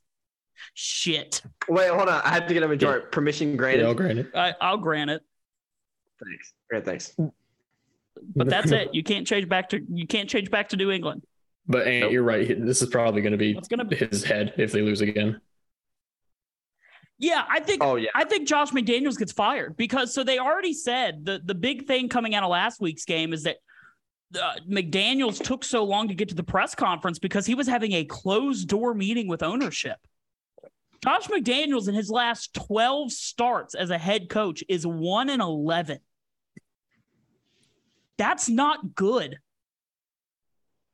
Shit. Wait, hold on. I have to get him a majority. Permission granted. Yeah, I'll grant it. I, I'll grant it, Thanks. Great, thanks. but that's it. You can't change back to you can't change back to New England. But Ant, Nope. you're right. This is probably going to be It's gonna be. his head if they lose again. Yeah, I think Oh yeah. I think Josh McDaniels gets fired because so they already said the the big thing coming out of last week's game is that uh, McDaniels took so long to get to the press conference because he was having a closed door meeting with ownership. Josh McDaniels in his last 12 starts as a head coach is 1 and 11. That's not good.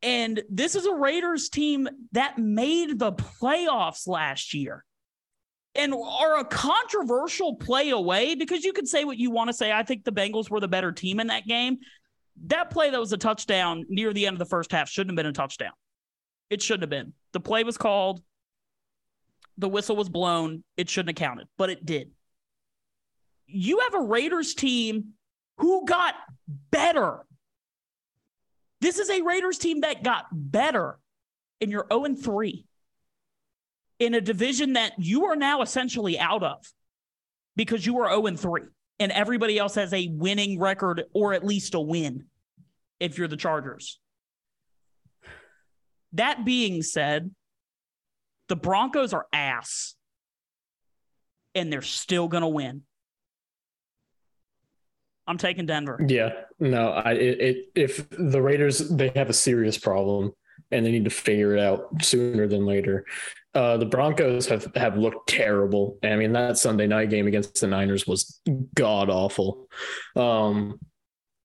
And this is a Raiders team that made the playoffs last year and are a controversial play away because you could say what you want to say. I think the Bengals were the better team in that game. That play that was a touchdown near the end of the first half shouldn't have been a touchdown. It shouldn't have been. The play was called, the whistle was blown. It shouldn't have counted, but it did. You have a Raiders team who got better. This is a Raiders team that got better, oh and you're 0 3 in a division that you are now essentially out of because you are 0 3 and everybody else has a winning record or at least a win if you're the Chargers. That being said, the Broncos are ass and they're still going to win. I'm taking Denver. Yeah, no, I it, it if the Raiders they have a serious problem and they need to figure it out sooner than later. Uh, the Broncos have have looked terrible. I mean, that Sunday night game against the Niners was god awful. Um,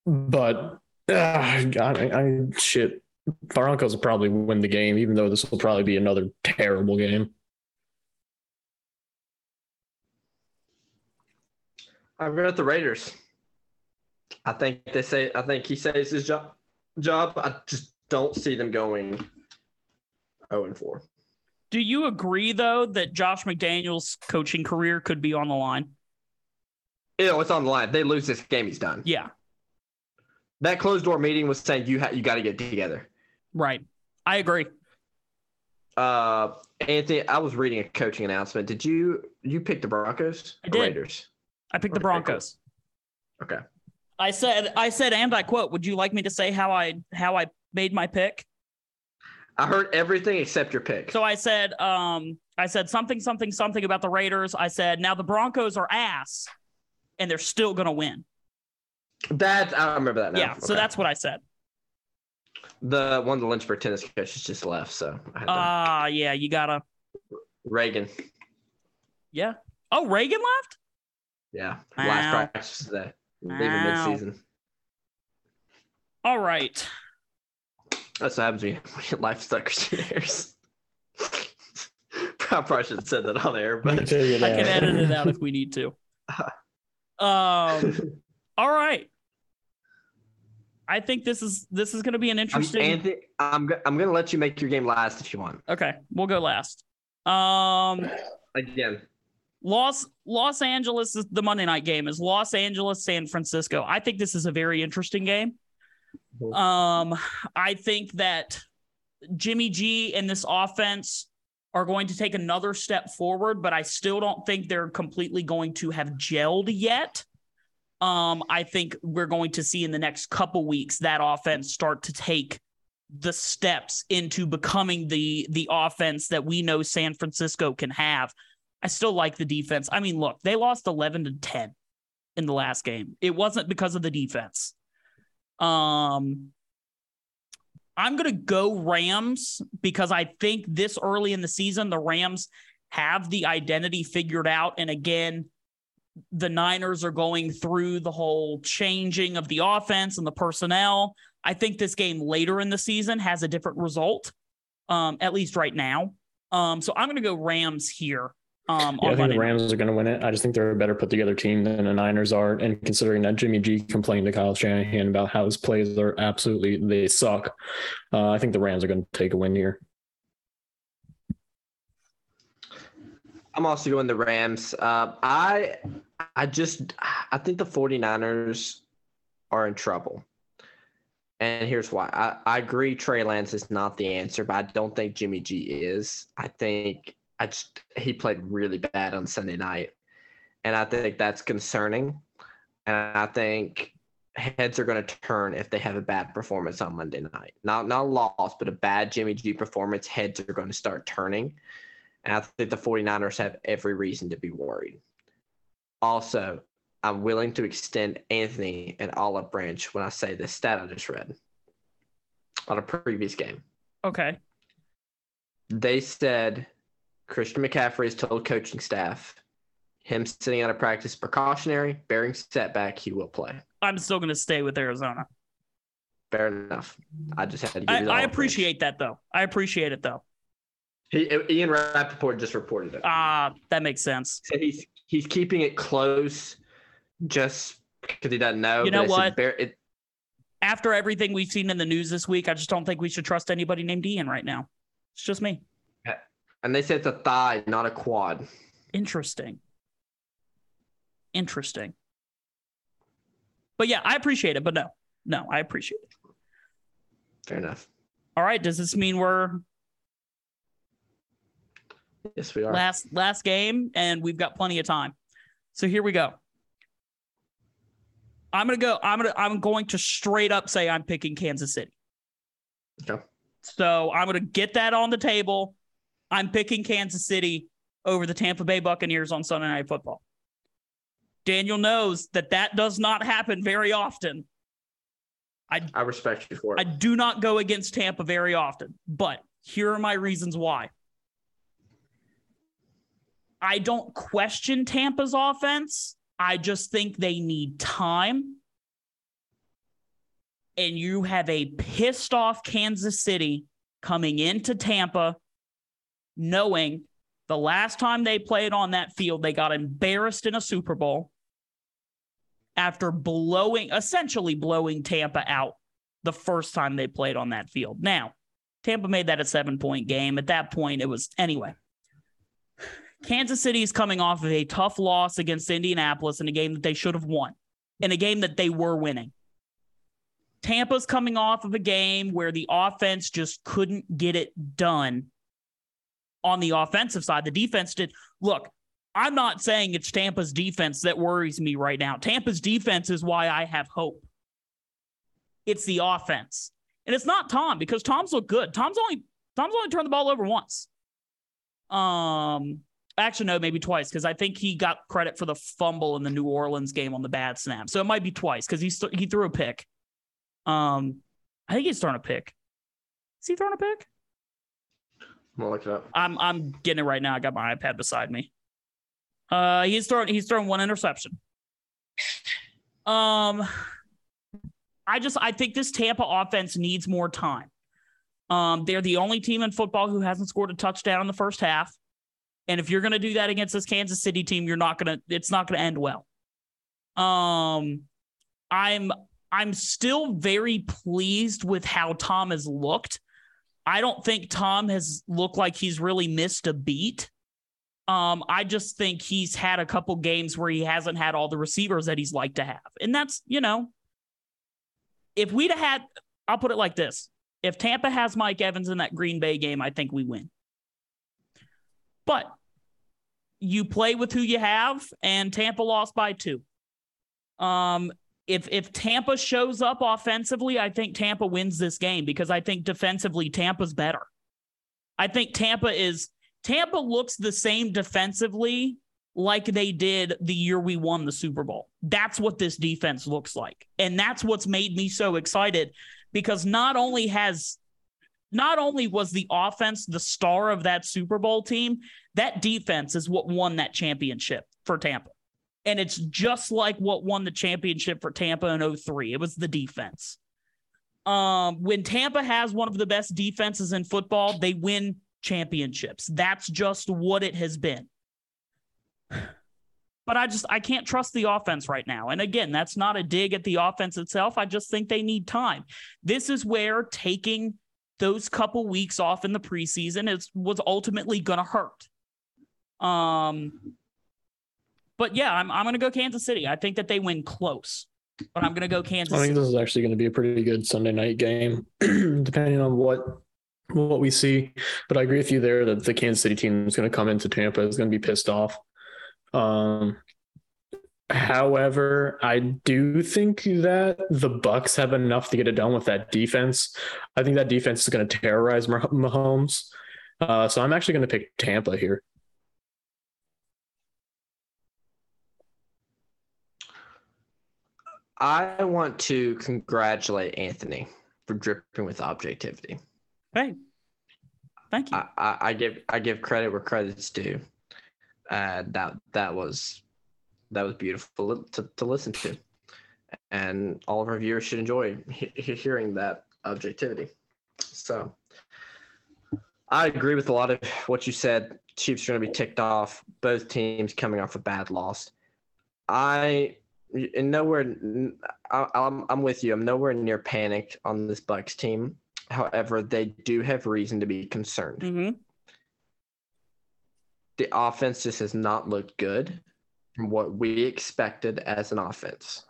but uh, I, I shit, Broncos will probably win the game, even though this will probably be another terrible game. I've got the Raiders. I think they say. I think he says his job. Job. I just don't see them going zero and four. Do you agree, though, that Josh McDaniels' coaching career could be on the line? You know, it's on the line. If they lose this game, he's done. Yeah, That closed door meeting was saying you ha- you got to get together. right. I agree. Uh, Anthony, I was reading a coaching announcement. Did you you pick the Broncos? I did. Raiders. I picked the Broncos. Okay. I said, I said, and I quote, would you like me to say how I how I made my pick? I heard everything except your pick. So I said, um, I said something, something, something about the Raiders. I said, now the Broncos are ass, and they're still gonna win. that I remember that now. Yeah. So that's what I said. the one of the Lynchburg tennis coaches just left. So I had to, Ah, yeah, you gotta. Reagan. Yeah. Oh, Reagan left. Yeah. Wow. Last practice today. Leaving Wow. mid-season. All right. That's what happens when you get lifestyles engineers. I probably should have said that on air, but I can edit it out if we need to. Um. All right. I think this is this is going to be an I'm, interesting. Anthony, I'm, I'm going to let you make your game last if you want. okay, we'll go last. Um, Again, Los Los Angeles is the Monday night game is Los Angeles San Francisco. I think this is a very interesting game. Mhm. Um, I think that Jimmy G and this offense are going to take another step forward, but I still don't think they're completely going to have gelled yet. Um, I think we're going to see in the next couple weeks that offense start to take the steps into becoming the the offense that we know San Francisco can have. I still like the defense. I mean, look, they lost 11 to 10 in the last game. It wasn't because of the defense. Um I'm going to go Rams because I think this early in the season the Rams have the identity figured out and again the Niners are going through the whole changing of the offense and the personnel. I think this game later in the season has a different result, um, at least right now. Um, so I'm going to go Rams here. Um, Yeah, I think Monday the. Rams are going to win it. I just think they're a better put together team than the Niners are. And considering that Jimmy G complained to Kyle Shanahan about how his plays are absolutely they suck, uh, I think the Rams are going to take a win here. I'm also going the Rams. Uh, I I just I think the 49ers are in trouble. And here's why. I, I agree Trey Lance is not the answer, but I don't think Jimmy G is. I think I just he played really bad on Sunday night. And I think that's concerning. And I think heads are going to turn if they have a bad performance on Monday night. Not not a loss, but a bad Jimmy G performance, heads are going to start turning. And I think the 49ers have every reason to be worried. Also, I'm willing to extend Anthony and Olive Branch when I say this stat I just read on a previous game. Okay. They said Christian McCaffrey has told coaching staff him sitting out of practice precautionary, bearing setback, he will play. I'm still going to stay with Arizona. Fair enough. I just had to give I, I appreciate that though. I appreciate it though. He, Ian Rapoport just reported it. Ah, that makes sense. said he's he's keeping it close just because he doesn't know. You know what? bear- it, After everything we've seen in the news this week, I just don't think we should trust anybody named Ian right now. It's just me. And they said it's a thigh, not a quad. Interesting. Interesting. But yeah, I appreciate it, but no. No, I appreciate it. Fair enough. All right. Does this mean we're Yes, we are. last last game and we've got plenty of time? So here we go. I'm gonna go. I'm gonna. I'm going to straight up say I'm picking Kansas City. Okay. So I'm gonna get that on the table. I'm picking Kansas City over the Tampa Bay Buccaneers on Sunday Night Football. Daniel knows that that does not happen very often. I I respect you for it. I do not go against Tampa very often, but here are my reasons why. I don't question Tampa's offense. I just think they need time. And you have a pissed off Kansas City coming into Tampa, knowing the last time they played on that field, they got embarrassed in a Super Bowl after blowing, essentially blowing Tampa out the first time they played on that field. Now, Tampa made that a seven point game. At that point, it was anyway. Kansas City is coming off of a tough loss against Indianapolis in a game that they should have won, in a game that they were winning. Tampa's coming off of a game where the offense just couldn't get it done on the offensive side. The defense did. Look, I'm not saying it's Tampa's defense that worries me right now. Tampa's defense is why I have hope. It's the offense. And it's not Tom because Tom's looked good. Tom's only Tom's only turned the ball over once. Um actually no, maybe twice because I think he got credit for the fumble in the New Orleans game on the bad snap. So it might be twice because he st- he threw a pick. Um I think he's throwing a pick. Is he throwing a pick? Gonna look it up. I'm I'm getting it right now. I got my iPad beside me. Uh, he's throwing he's throwing one interception. Um, I just I think this Tampa offense needs more time. Um, they're the only team in football who hasn't scored a touchdown in the first half, and if you're going to do that against this Kansas City team, you're not gonna it's not going to end well. Um, I'm I'm still very pleased with how Tom has looked. I don't think Tom has looked like he's really missed a beat. Um, I just think he's had a couple games where he hasn't had all the receivers that he's like to have. And that's, you know, if we'd have had, I'll put it like this. If Tampa has Mike Evans in that Green Bay game, I think we win. But you play with who you have, and Tampa lost by two. Um, if if Tampa shows up offensively, I think Tampa wins this game because I think defensively Tampa's better. I think Tampa is Tampa looks the same defensively like they did the year we won the Super Bowl. That's what this defense looks like. And that's what's made me so excited because not only has not only was the offense the star of that Super Bowl team, that defense is what won that championship for Tampa. And it's just like what won the championship for Tampa in 03. It was the defense. Um, when Tampa has one of the best defenses in football, they win championships. That's just what it has been. But I just I can't trust the offense right now. And again, that's not a dig at the offense itself. I just think they need time. This is where taking those couple weeks off in the preseason is was ultimately going to hurt. Um but yeah, I'm I'm going to go Kansas City. I think that they win close. But I'm going to go Kansas I think City. this is actually going to be a pretty good Sunday night game, depending on what what we see. But I agree with you there that the Kansas City team is going to come into Tampa is going to be pissed off. Um, however, I do think that the Bucks have enough to get it done with that defense. I think that defense is going to terrorize Mah- Mahomes. Uh, so I'm actually going to pick Tampa here. I want to congratulate Anthony for dripping with objectivity. Hey. Thank you. I, I, I give I give credit where credit's due. Uh, that that was that was beautiful to, to listen to, and all of our viewers should enjoy he- hearing that objectivity. So, I agree with a lot of what you said. Chiefs are going to be ticked off. Both teams coming off a bad loss. I and nowhere. I, I'm I'm with you. I'm nowhere near panicked on this Bucks team. However, they do have reason to be concerned. hmm The offense just has not looked good from what we expected as an offense.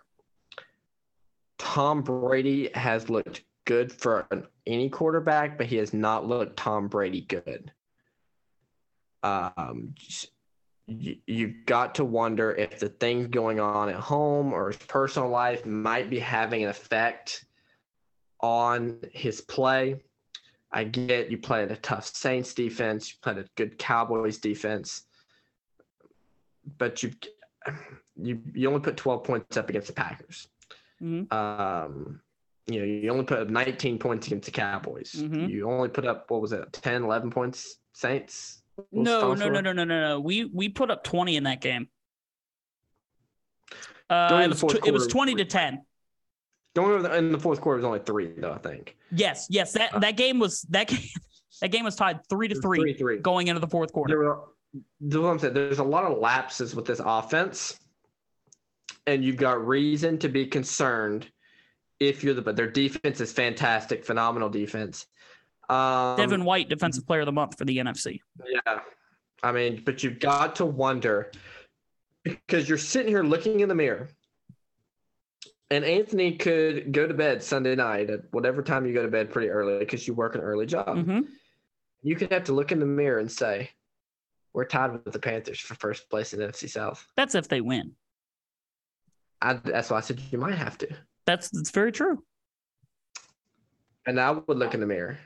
Tom Brady has looked good for an, any quarterback, but he has not looked Tom Brady good. Um, you, you've got to wonder if the things going on at home or his personal life might be having an effect on his play. I get you played a tough Saints defense, you played a good Cowboys defense, but you you you only put 12 points up against the Packers. Mhm. Um, you know, you only put up 19 points against the Cowboys. Mhm. You only put up what was it, 10, 11 points Saints? No, no, no, no, no, no, no. We we put up 20 in that game. Uh, it was, tw- it was 20 to 10. Going in the fourth quarter was only three, though. I think Yes, yes. That Uh, that game was that game, that game was tied three to three, Three, three. going into the fourth quarter. There were, that's what I'm saying. There's a lot of lapses with this offense, and you've got reason to be concerned if you're the. But their defense is fantastic, phenomenal defense. Um, Devin White, defensive player of the month for the NFC. Yeah, I mean, but you've got to wonder because you're sitting here looking in the mirror, and Anthony could go to bed Sunday night at whatever time you go to bed pretty early because you work an early job. hmm You could have to look in the mirror and say, "We're tied with the Panthers for first place in NFC South." That's if they win. I, that's why I said you might have to. That's that's very true. And I would look in the mirror.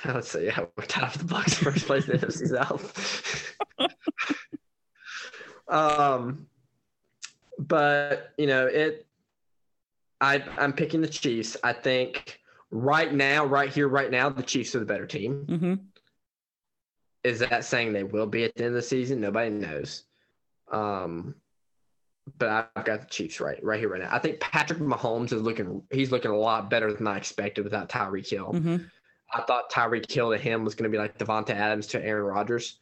Would say, yeah, we're tied with the Bucks first place in the NFC South. um, but you know it. I I'm picking the Chiefs. I think right now, right here, right now, the Chiefs are the better team. hmm Is that saying they will be at the end of the season? Nobody knows. Um, but I've got the Chiefs right, right here, right now. I think Patrick Mahomes is looking. He's looking a lot better than I expected without Tyreek Hill. hmm I thought Tyreek Hill to him was going to be like Davante Adams to Aaron Rodgers.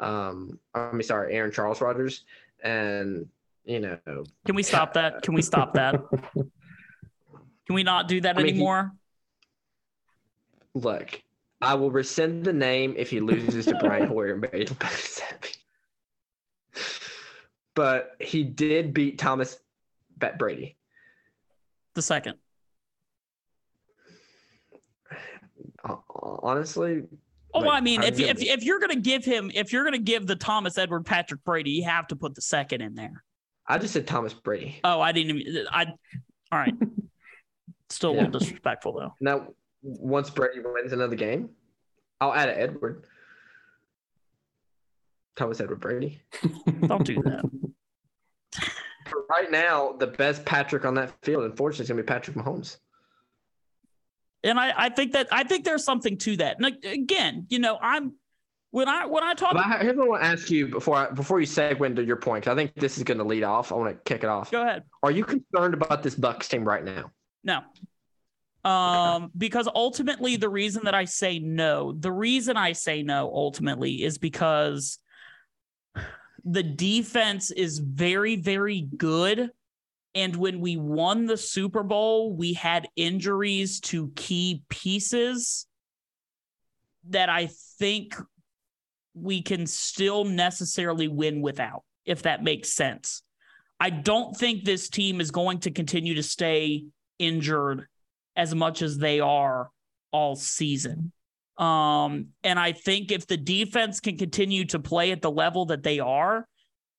Um, I mean, sorry, Aaron Charles Rodgers, and you know, Can we stop that? Can we stop that? Can we not do that I mean, he- anymore? look, I will rescind the name if he loses to Brian Hoyer and Zappe. But he did beat Thomas Bet Brady. the second. Honestly, Oh, Like, I mean, if, if gonna- if you're gonna give him, if you're gonna give the Thomas Edward Patrick Brady, you have to put the second in there. I just said Thomas Brady. Oh, I didn't. Even, I. All right. Still a little disrespectful though. Now, once Brady wins another game, I'll add an Edward. Thomas Edward Brady. Don't do that. But right now, the best Patrick on that field, unfortunately, is going to be Patrick Mahomes. And I, I think that I think there's something to that. And again, you know, I'm when I when I talk. But I, here's what I want to ask you before I, before you segue into your point, 'cause I think this is going to lead off. I want to kick it off. Go ahead. Are you concerned about this Bucks team right now? No. Um, because ultimately the reason that I say no, the reason I say no ultimately is because the defense is very, very good. And when we won the Super Bowl, we had injuries to key pieces that I think we can still necessarily win without, if that makes sense. I don't think this team is going to continue to stay injured as much as they are all season. Um, and I think if the defense can continue to play at the level that they are,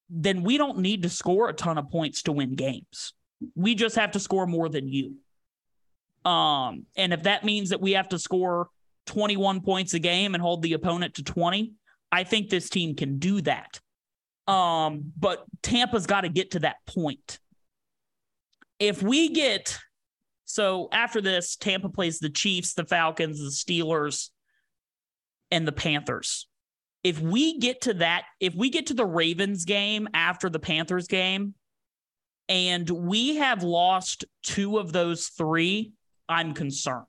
then we don't need to score a ton of points to win games. We just have to score more than you. Um, and if that means that we have to score 21 points a game and hold the opponent to 20, I think this team can do that. Um, but Tampa's got to get to that point. If we get so after this, Tampa plays the Chiefs, the Falcons, the Steelers, and the Panthers. If we get to that, if we get to the Ravens game after the Panthers game, and we have lost two of those three, I'm concerned.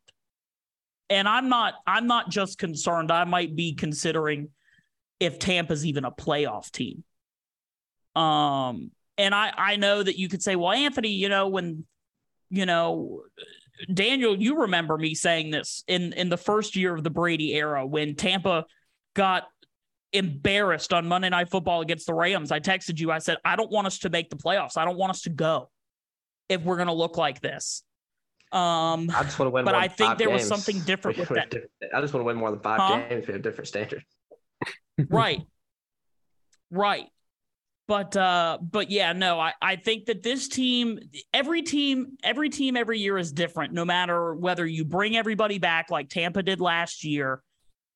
And I'm not I'm not just concerned, I might be considering if Tampa's even a playoff team. Um and I I know that you could say, well, Anthony, you know, when you know, Daniel, you remember me saying this in in the first year of the Brady era when Tampa got embarrassed on Monday Night Football against the Rams. I texted you. I said, I don't want us to make the playoffs. I don't want us to go if we're going to look like this. Um, I just want to win. But I think there was something different with that. I just want to win more than five huh? games. We have different standards. right. Right. But uh, but yeah, no, I, I think that this team, every team, every team every year is different, no matter whether you bring everybody back like Tampa did last year.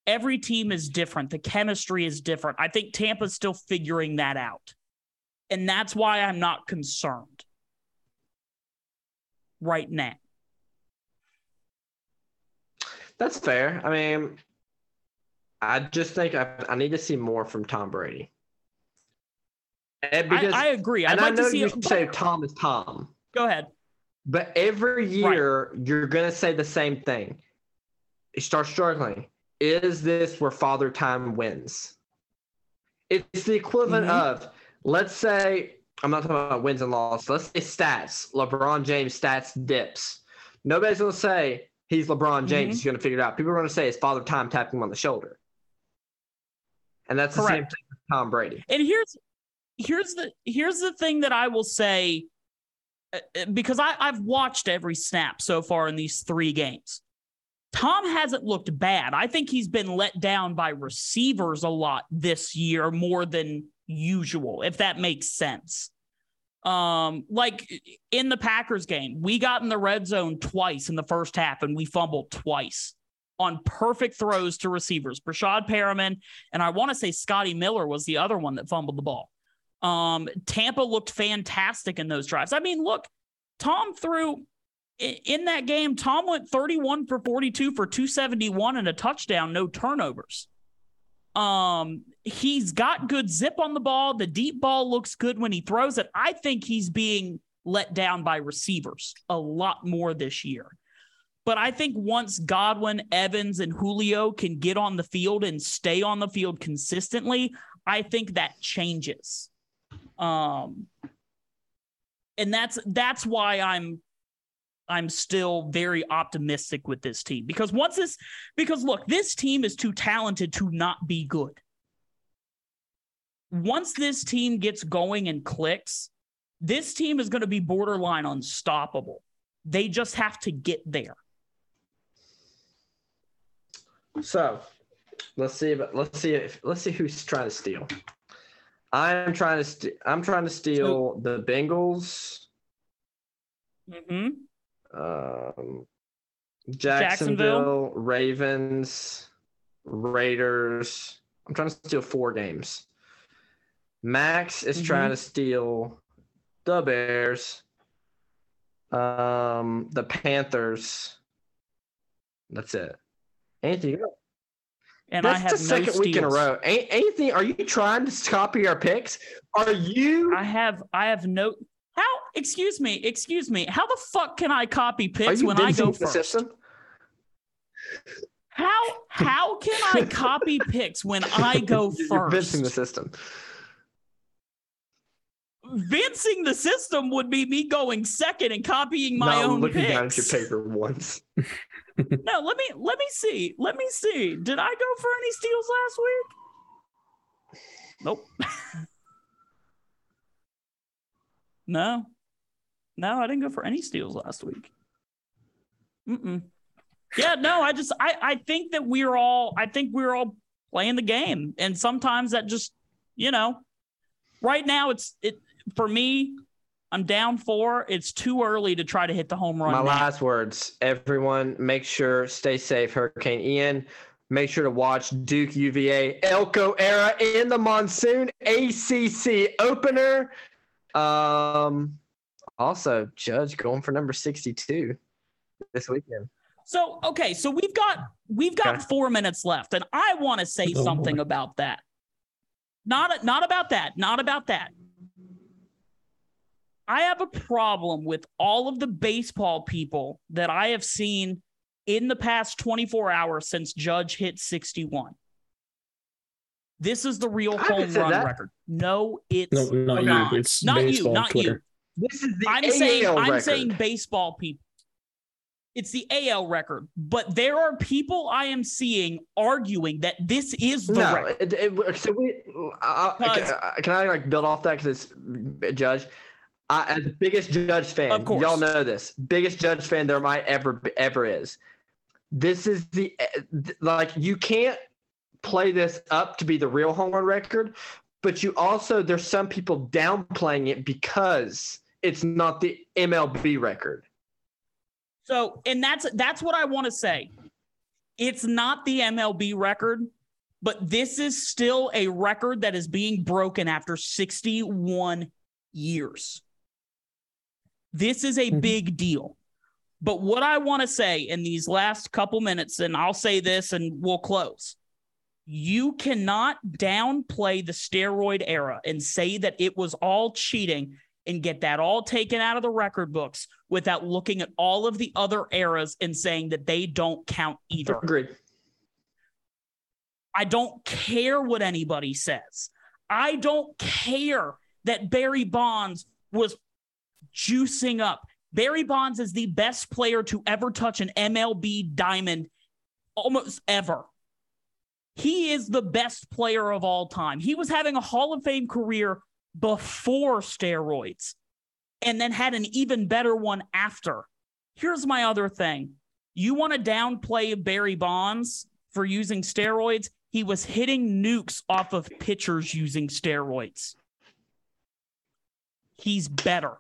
Every team is different. The chemistry is different. I think Tampa's still figuring that out. And that's why I'm not concerned right now. That's fair. I mean, I just think I, I need to see more from Tom Brady. Because, I, I, agree. I'd and like I know to see you it, say Tom is Tom. Go ahead. But every year right. you're gonna say the same thing. You start struggling. Is this where Father Time wins? It's the equivalent mm-hmm. of, let's say, I'm not talking about wins and losses. Let's say stats. LeBron James stats dips. Nobody's gonna say he's LeBron James. Mm-hmm. He's gonna figure it out. People are gonna say it's Father Time tapping him on the shoulder. And that's Correct. the same thing with Tom Brady. And here's here's the here's the thing that I will say uh, uh, because I, I've watched every snap so far in these three games. Tom hasn't looked bad. I think he's been let down by receivers a lot this year more than usual, if that makes sense. Um, like in the Packers game, we got in the red zone twice in the first half and we fumbled twice on perfect throws to receivers. Breshad Perriman and I want to say Scotty Miller was the other one that fumbled the ball. Um, Tampa looked fantastic in those drives. I mean, look, Tom threw in that game, Tom went 31 for 42 for 271 and a touchdown, no turnovers. Um, he's got good zip on the ball. The deep ball looks good when he throws it. I think he's being let down by receivers a lot more this year. But I think once Godwin, Evans, and Julio can get on the field and stay on the field consistently, I think that changes. Um, and that's that's why I'm I'm still very optimistic with this team because once this because look, this team is too talented to not be good. Once this team gets going and clicks, this team is going to be borderline unstoppable. They just have to get there. So, let's see if let's see if let's see who's trying to steal. I'm trying to st- I'm trying to steal the Bengals. Mm-hmm. Um, Jacksonville, Jacksonville, Ravens, Raiders. I'm trying to steal four games. Max is mm-hmm. trying to steal the Bears, um, the Panthers. That's it. Anthony, and That's I have the second steals. week in a row. Ain't anything? Are you trying to copy our picks? Are you? I have. I have no. How? Excuse me. Excuse me. How the fuck can I copy picks when I go first? System? How? How can I copy picks when I go You're first? the system. vincing the system would be me going second and copying my Not own looking picks. down at your paper once. No, let me let me see. Let me see. Did I go for any steals last week? Nope. no. No, I didn't go for any steals last week. Mm-mm. Yeah, no, I just I I think that we're all I think we're all playing the game. And sometimes that just, you know, right now it's it for me, I'm down four. It's too early to try to hit the home run. My now. last words, everyone, make sure stay safe. Hurricane Ian. Make sure to watch Duke UVA Elko era in the monsoon ACC opener. Um, also, Judge going for number sixty-two this weekend. So okay, so we've got we've got Okay. four minutes left, and I want to say Oh, something boy. about that. Not not about that. Not about that. I have a problem with all of the baseball people that I have seen in the past 24 hours since Judge hit 61. This is the real I home run that. record. No, it's No, not not. you. It's Not you, not Twitter. This is the I'm AL saying I'm saying baseball people. It's the AL record, but there are people I am seeing arguing that this is the no. record. It, it, so we, uh, can, can I like build off that because it's Judge. I, as the biggest Judge fan, Of course. y'all know this. Biggest Judge fan there might ever ever is. This is the eh, like you can't play this up to be the real home run record, but you also there's some people downplaying it because it's not the MLB record. So, and that's that's what I want to say. It's not the MLB record, but this is still a record that is being broken after 61 years. This is a Mhm. big deal. But what I want to say in these last couple minutes, and I'll say this and we'll close. You cannot downplay the steroid era and say that it was all cheating and get that all taken out of the record books without looking at all of the other eras and saying that they don't count either. Agreed. I don't care what anybody says. I don't care that Barry Bonds was juicing up. Barry Bonds is the best player to ever touch an MLB diamond almost ever. He is the best player of all time. He was having a Hall of Fame career before steroids and then had an even better one after. Here's my other thing. You want to downplay Barry Bonds for using steroids? He was hitting nukes off of pitchers using steroids. He's better.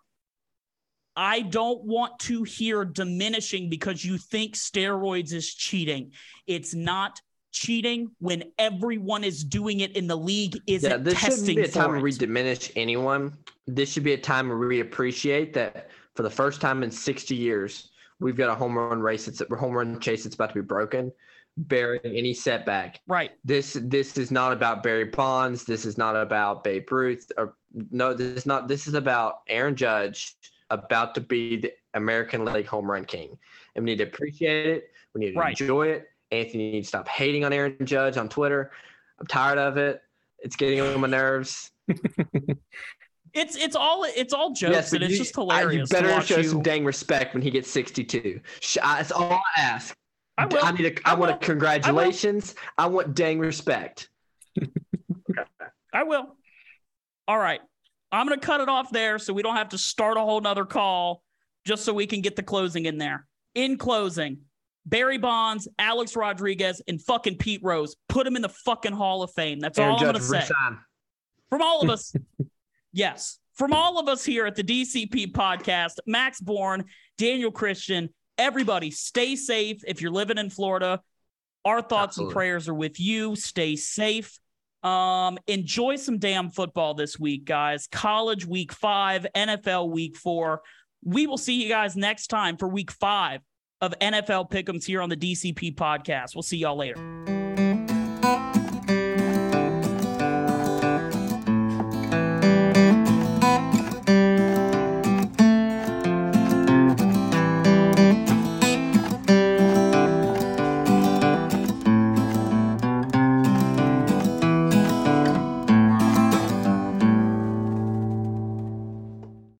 I don't want to hear diminishing because you think steroids is cheating. It's not cheating when everyone is doing it in the league isn't Yeah, this shouldn't testing be a time where we diminish anyone. This should be a time where we appreciate that for the first time in 60 years, we've got a home run race. It's a home run chase that's about to be broken, bearing any setback. right. This this is not about Barry Bonds. This is not about Babe Ruth. Or no, this is not. This is about Aaron Judge about to be the American League home run king, and we need to appreciate it. We need to Right. enjoy it. Anthony needs to stop hating on Aaron Judge on Twitter. I'm tired of it. It's getting on my nerves. It's it's all it's all jokes yes, but and it's you, just I- hilarious. you to better show you. some dang respect when he gets 62. That's all I ask. I will. I need a. I, I want will. a congratulations. I want dang respect. I will. All right. I'm going to cut it off there so we don't have to start a whole nother call just so we can get the closing in there. In closing, Barry Bonds, Alex Rodriguez, and fucking Pete Rose. Put him in the fucking Hall of Fame. That's Aaron all I'm going to say. From all of us, yes, from all of us here at the DCP podcast, Max Bourne, Daniel Christian, everybody, stay safe. If you're living in Florida, our thoughts Absolutely. and prayers are with you. Stay safe. Um, enjoy some damn football this week, guys. College week five, NFL week four. We will see you guys next time for week five of NFL Pick'ems here on the DCP podcast. We'll see y'all later.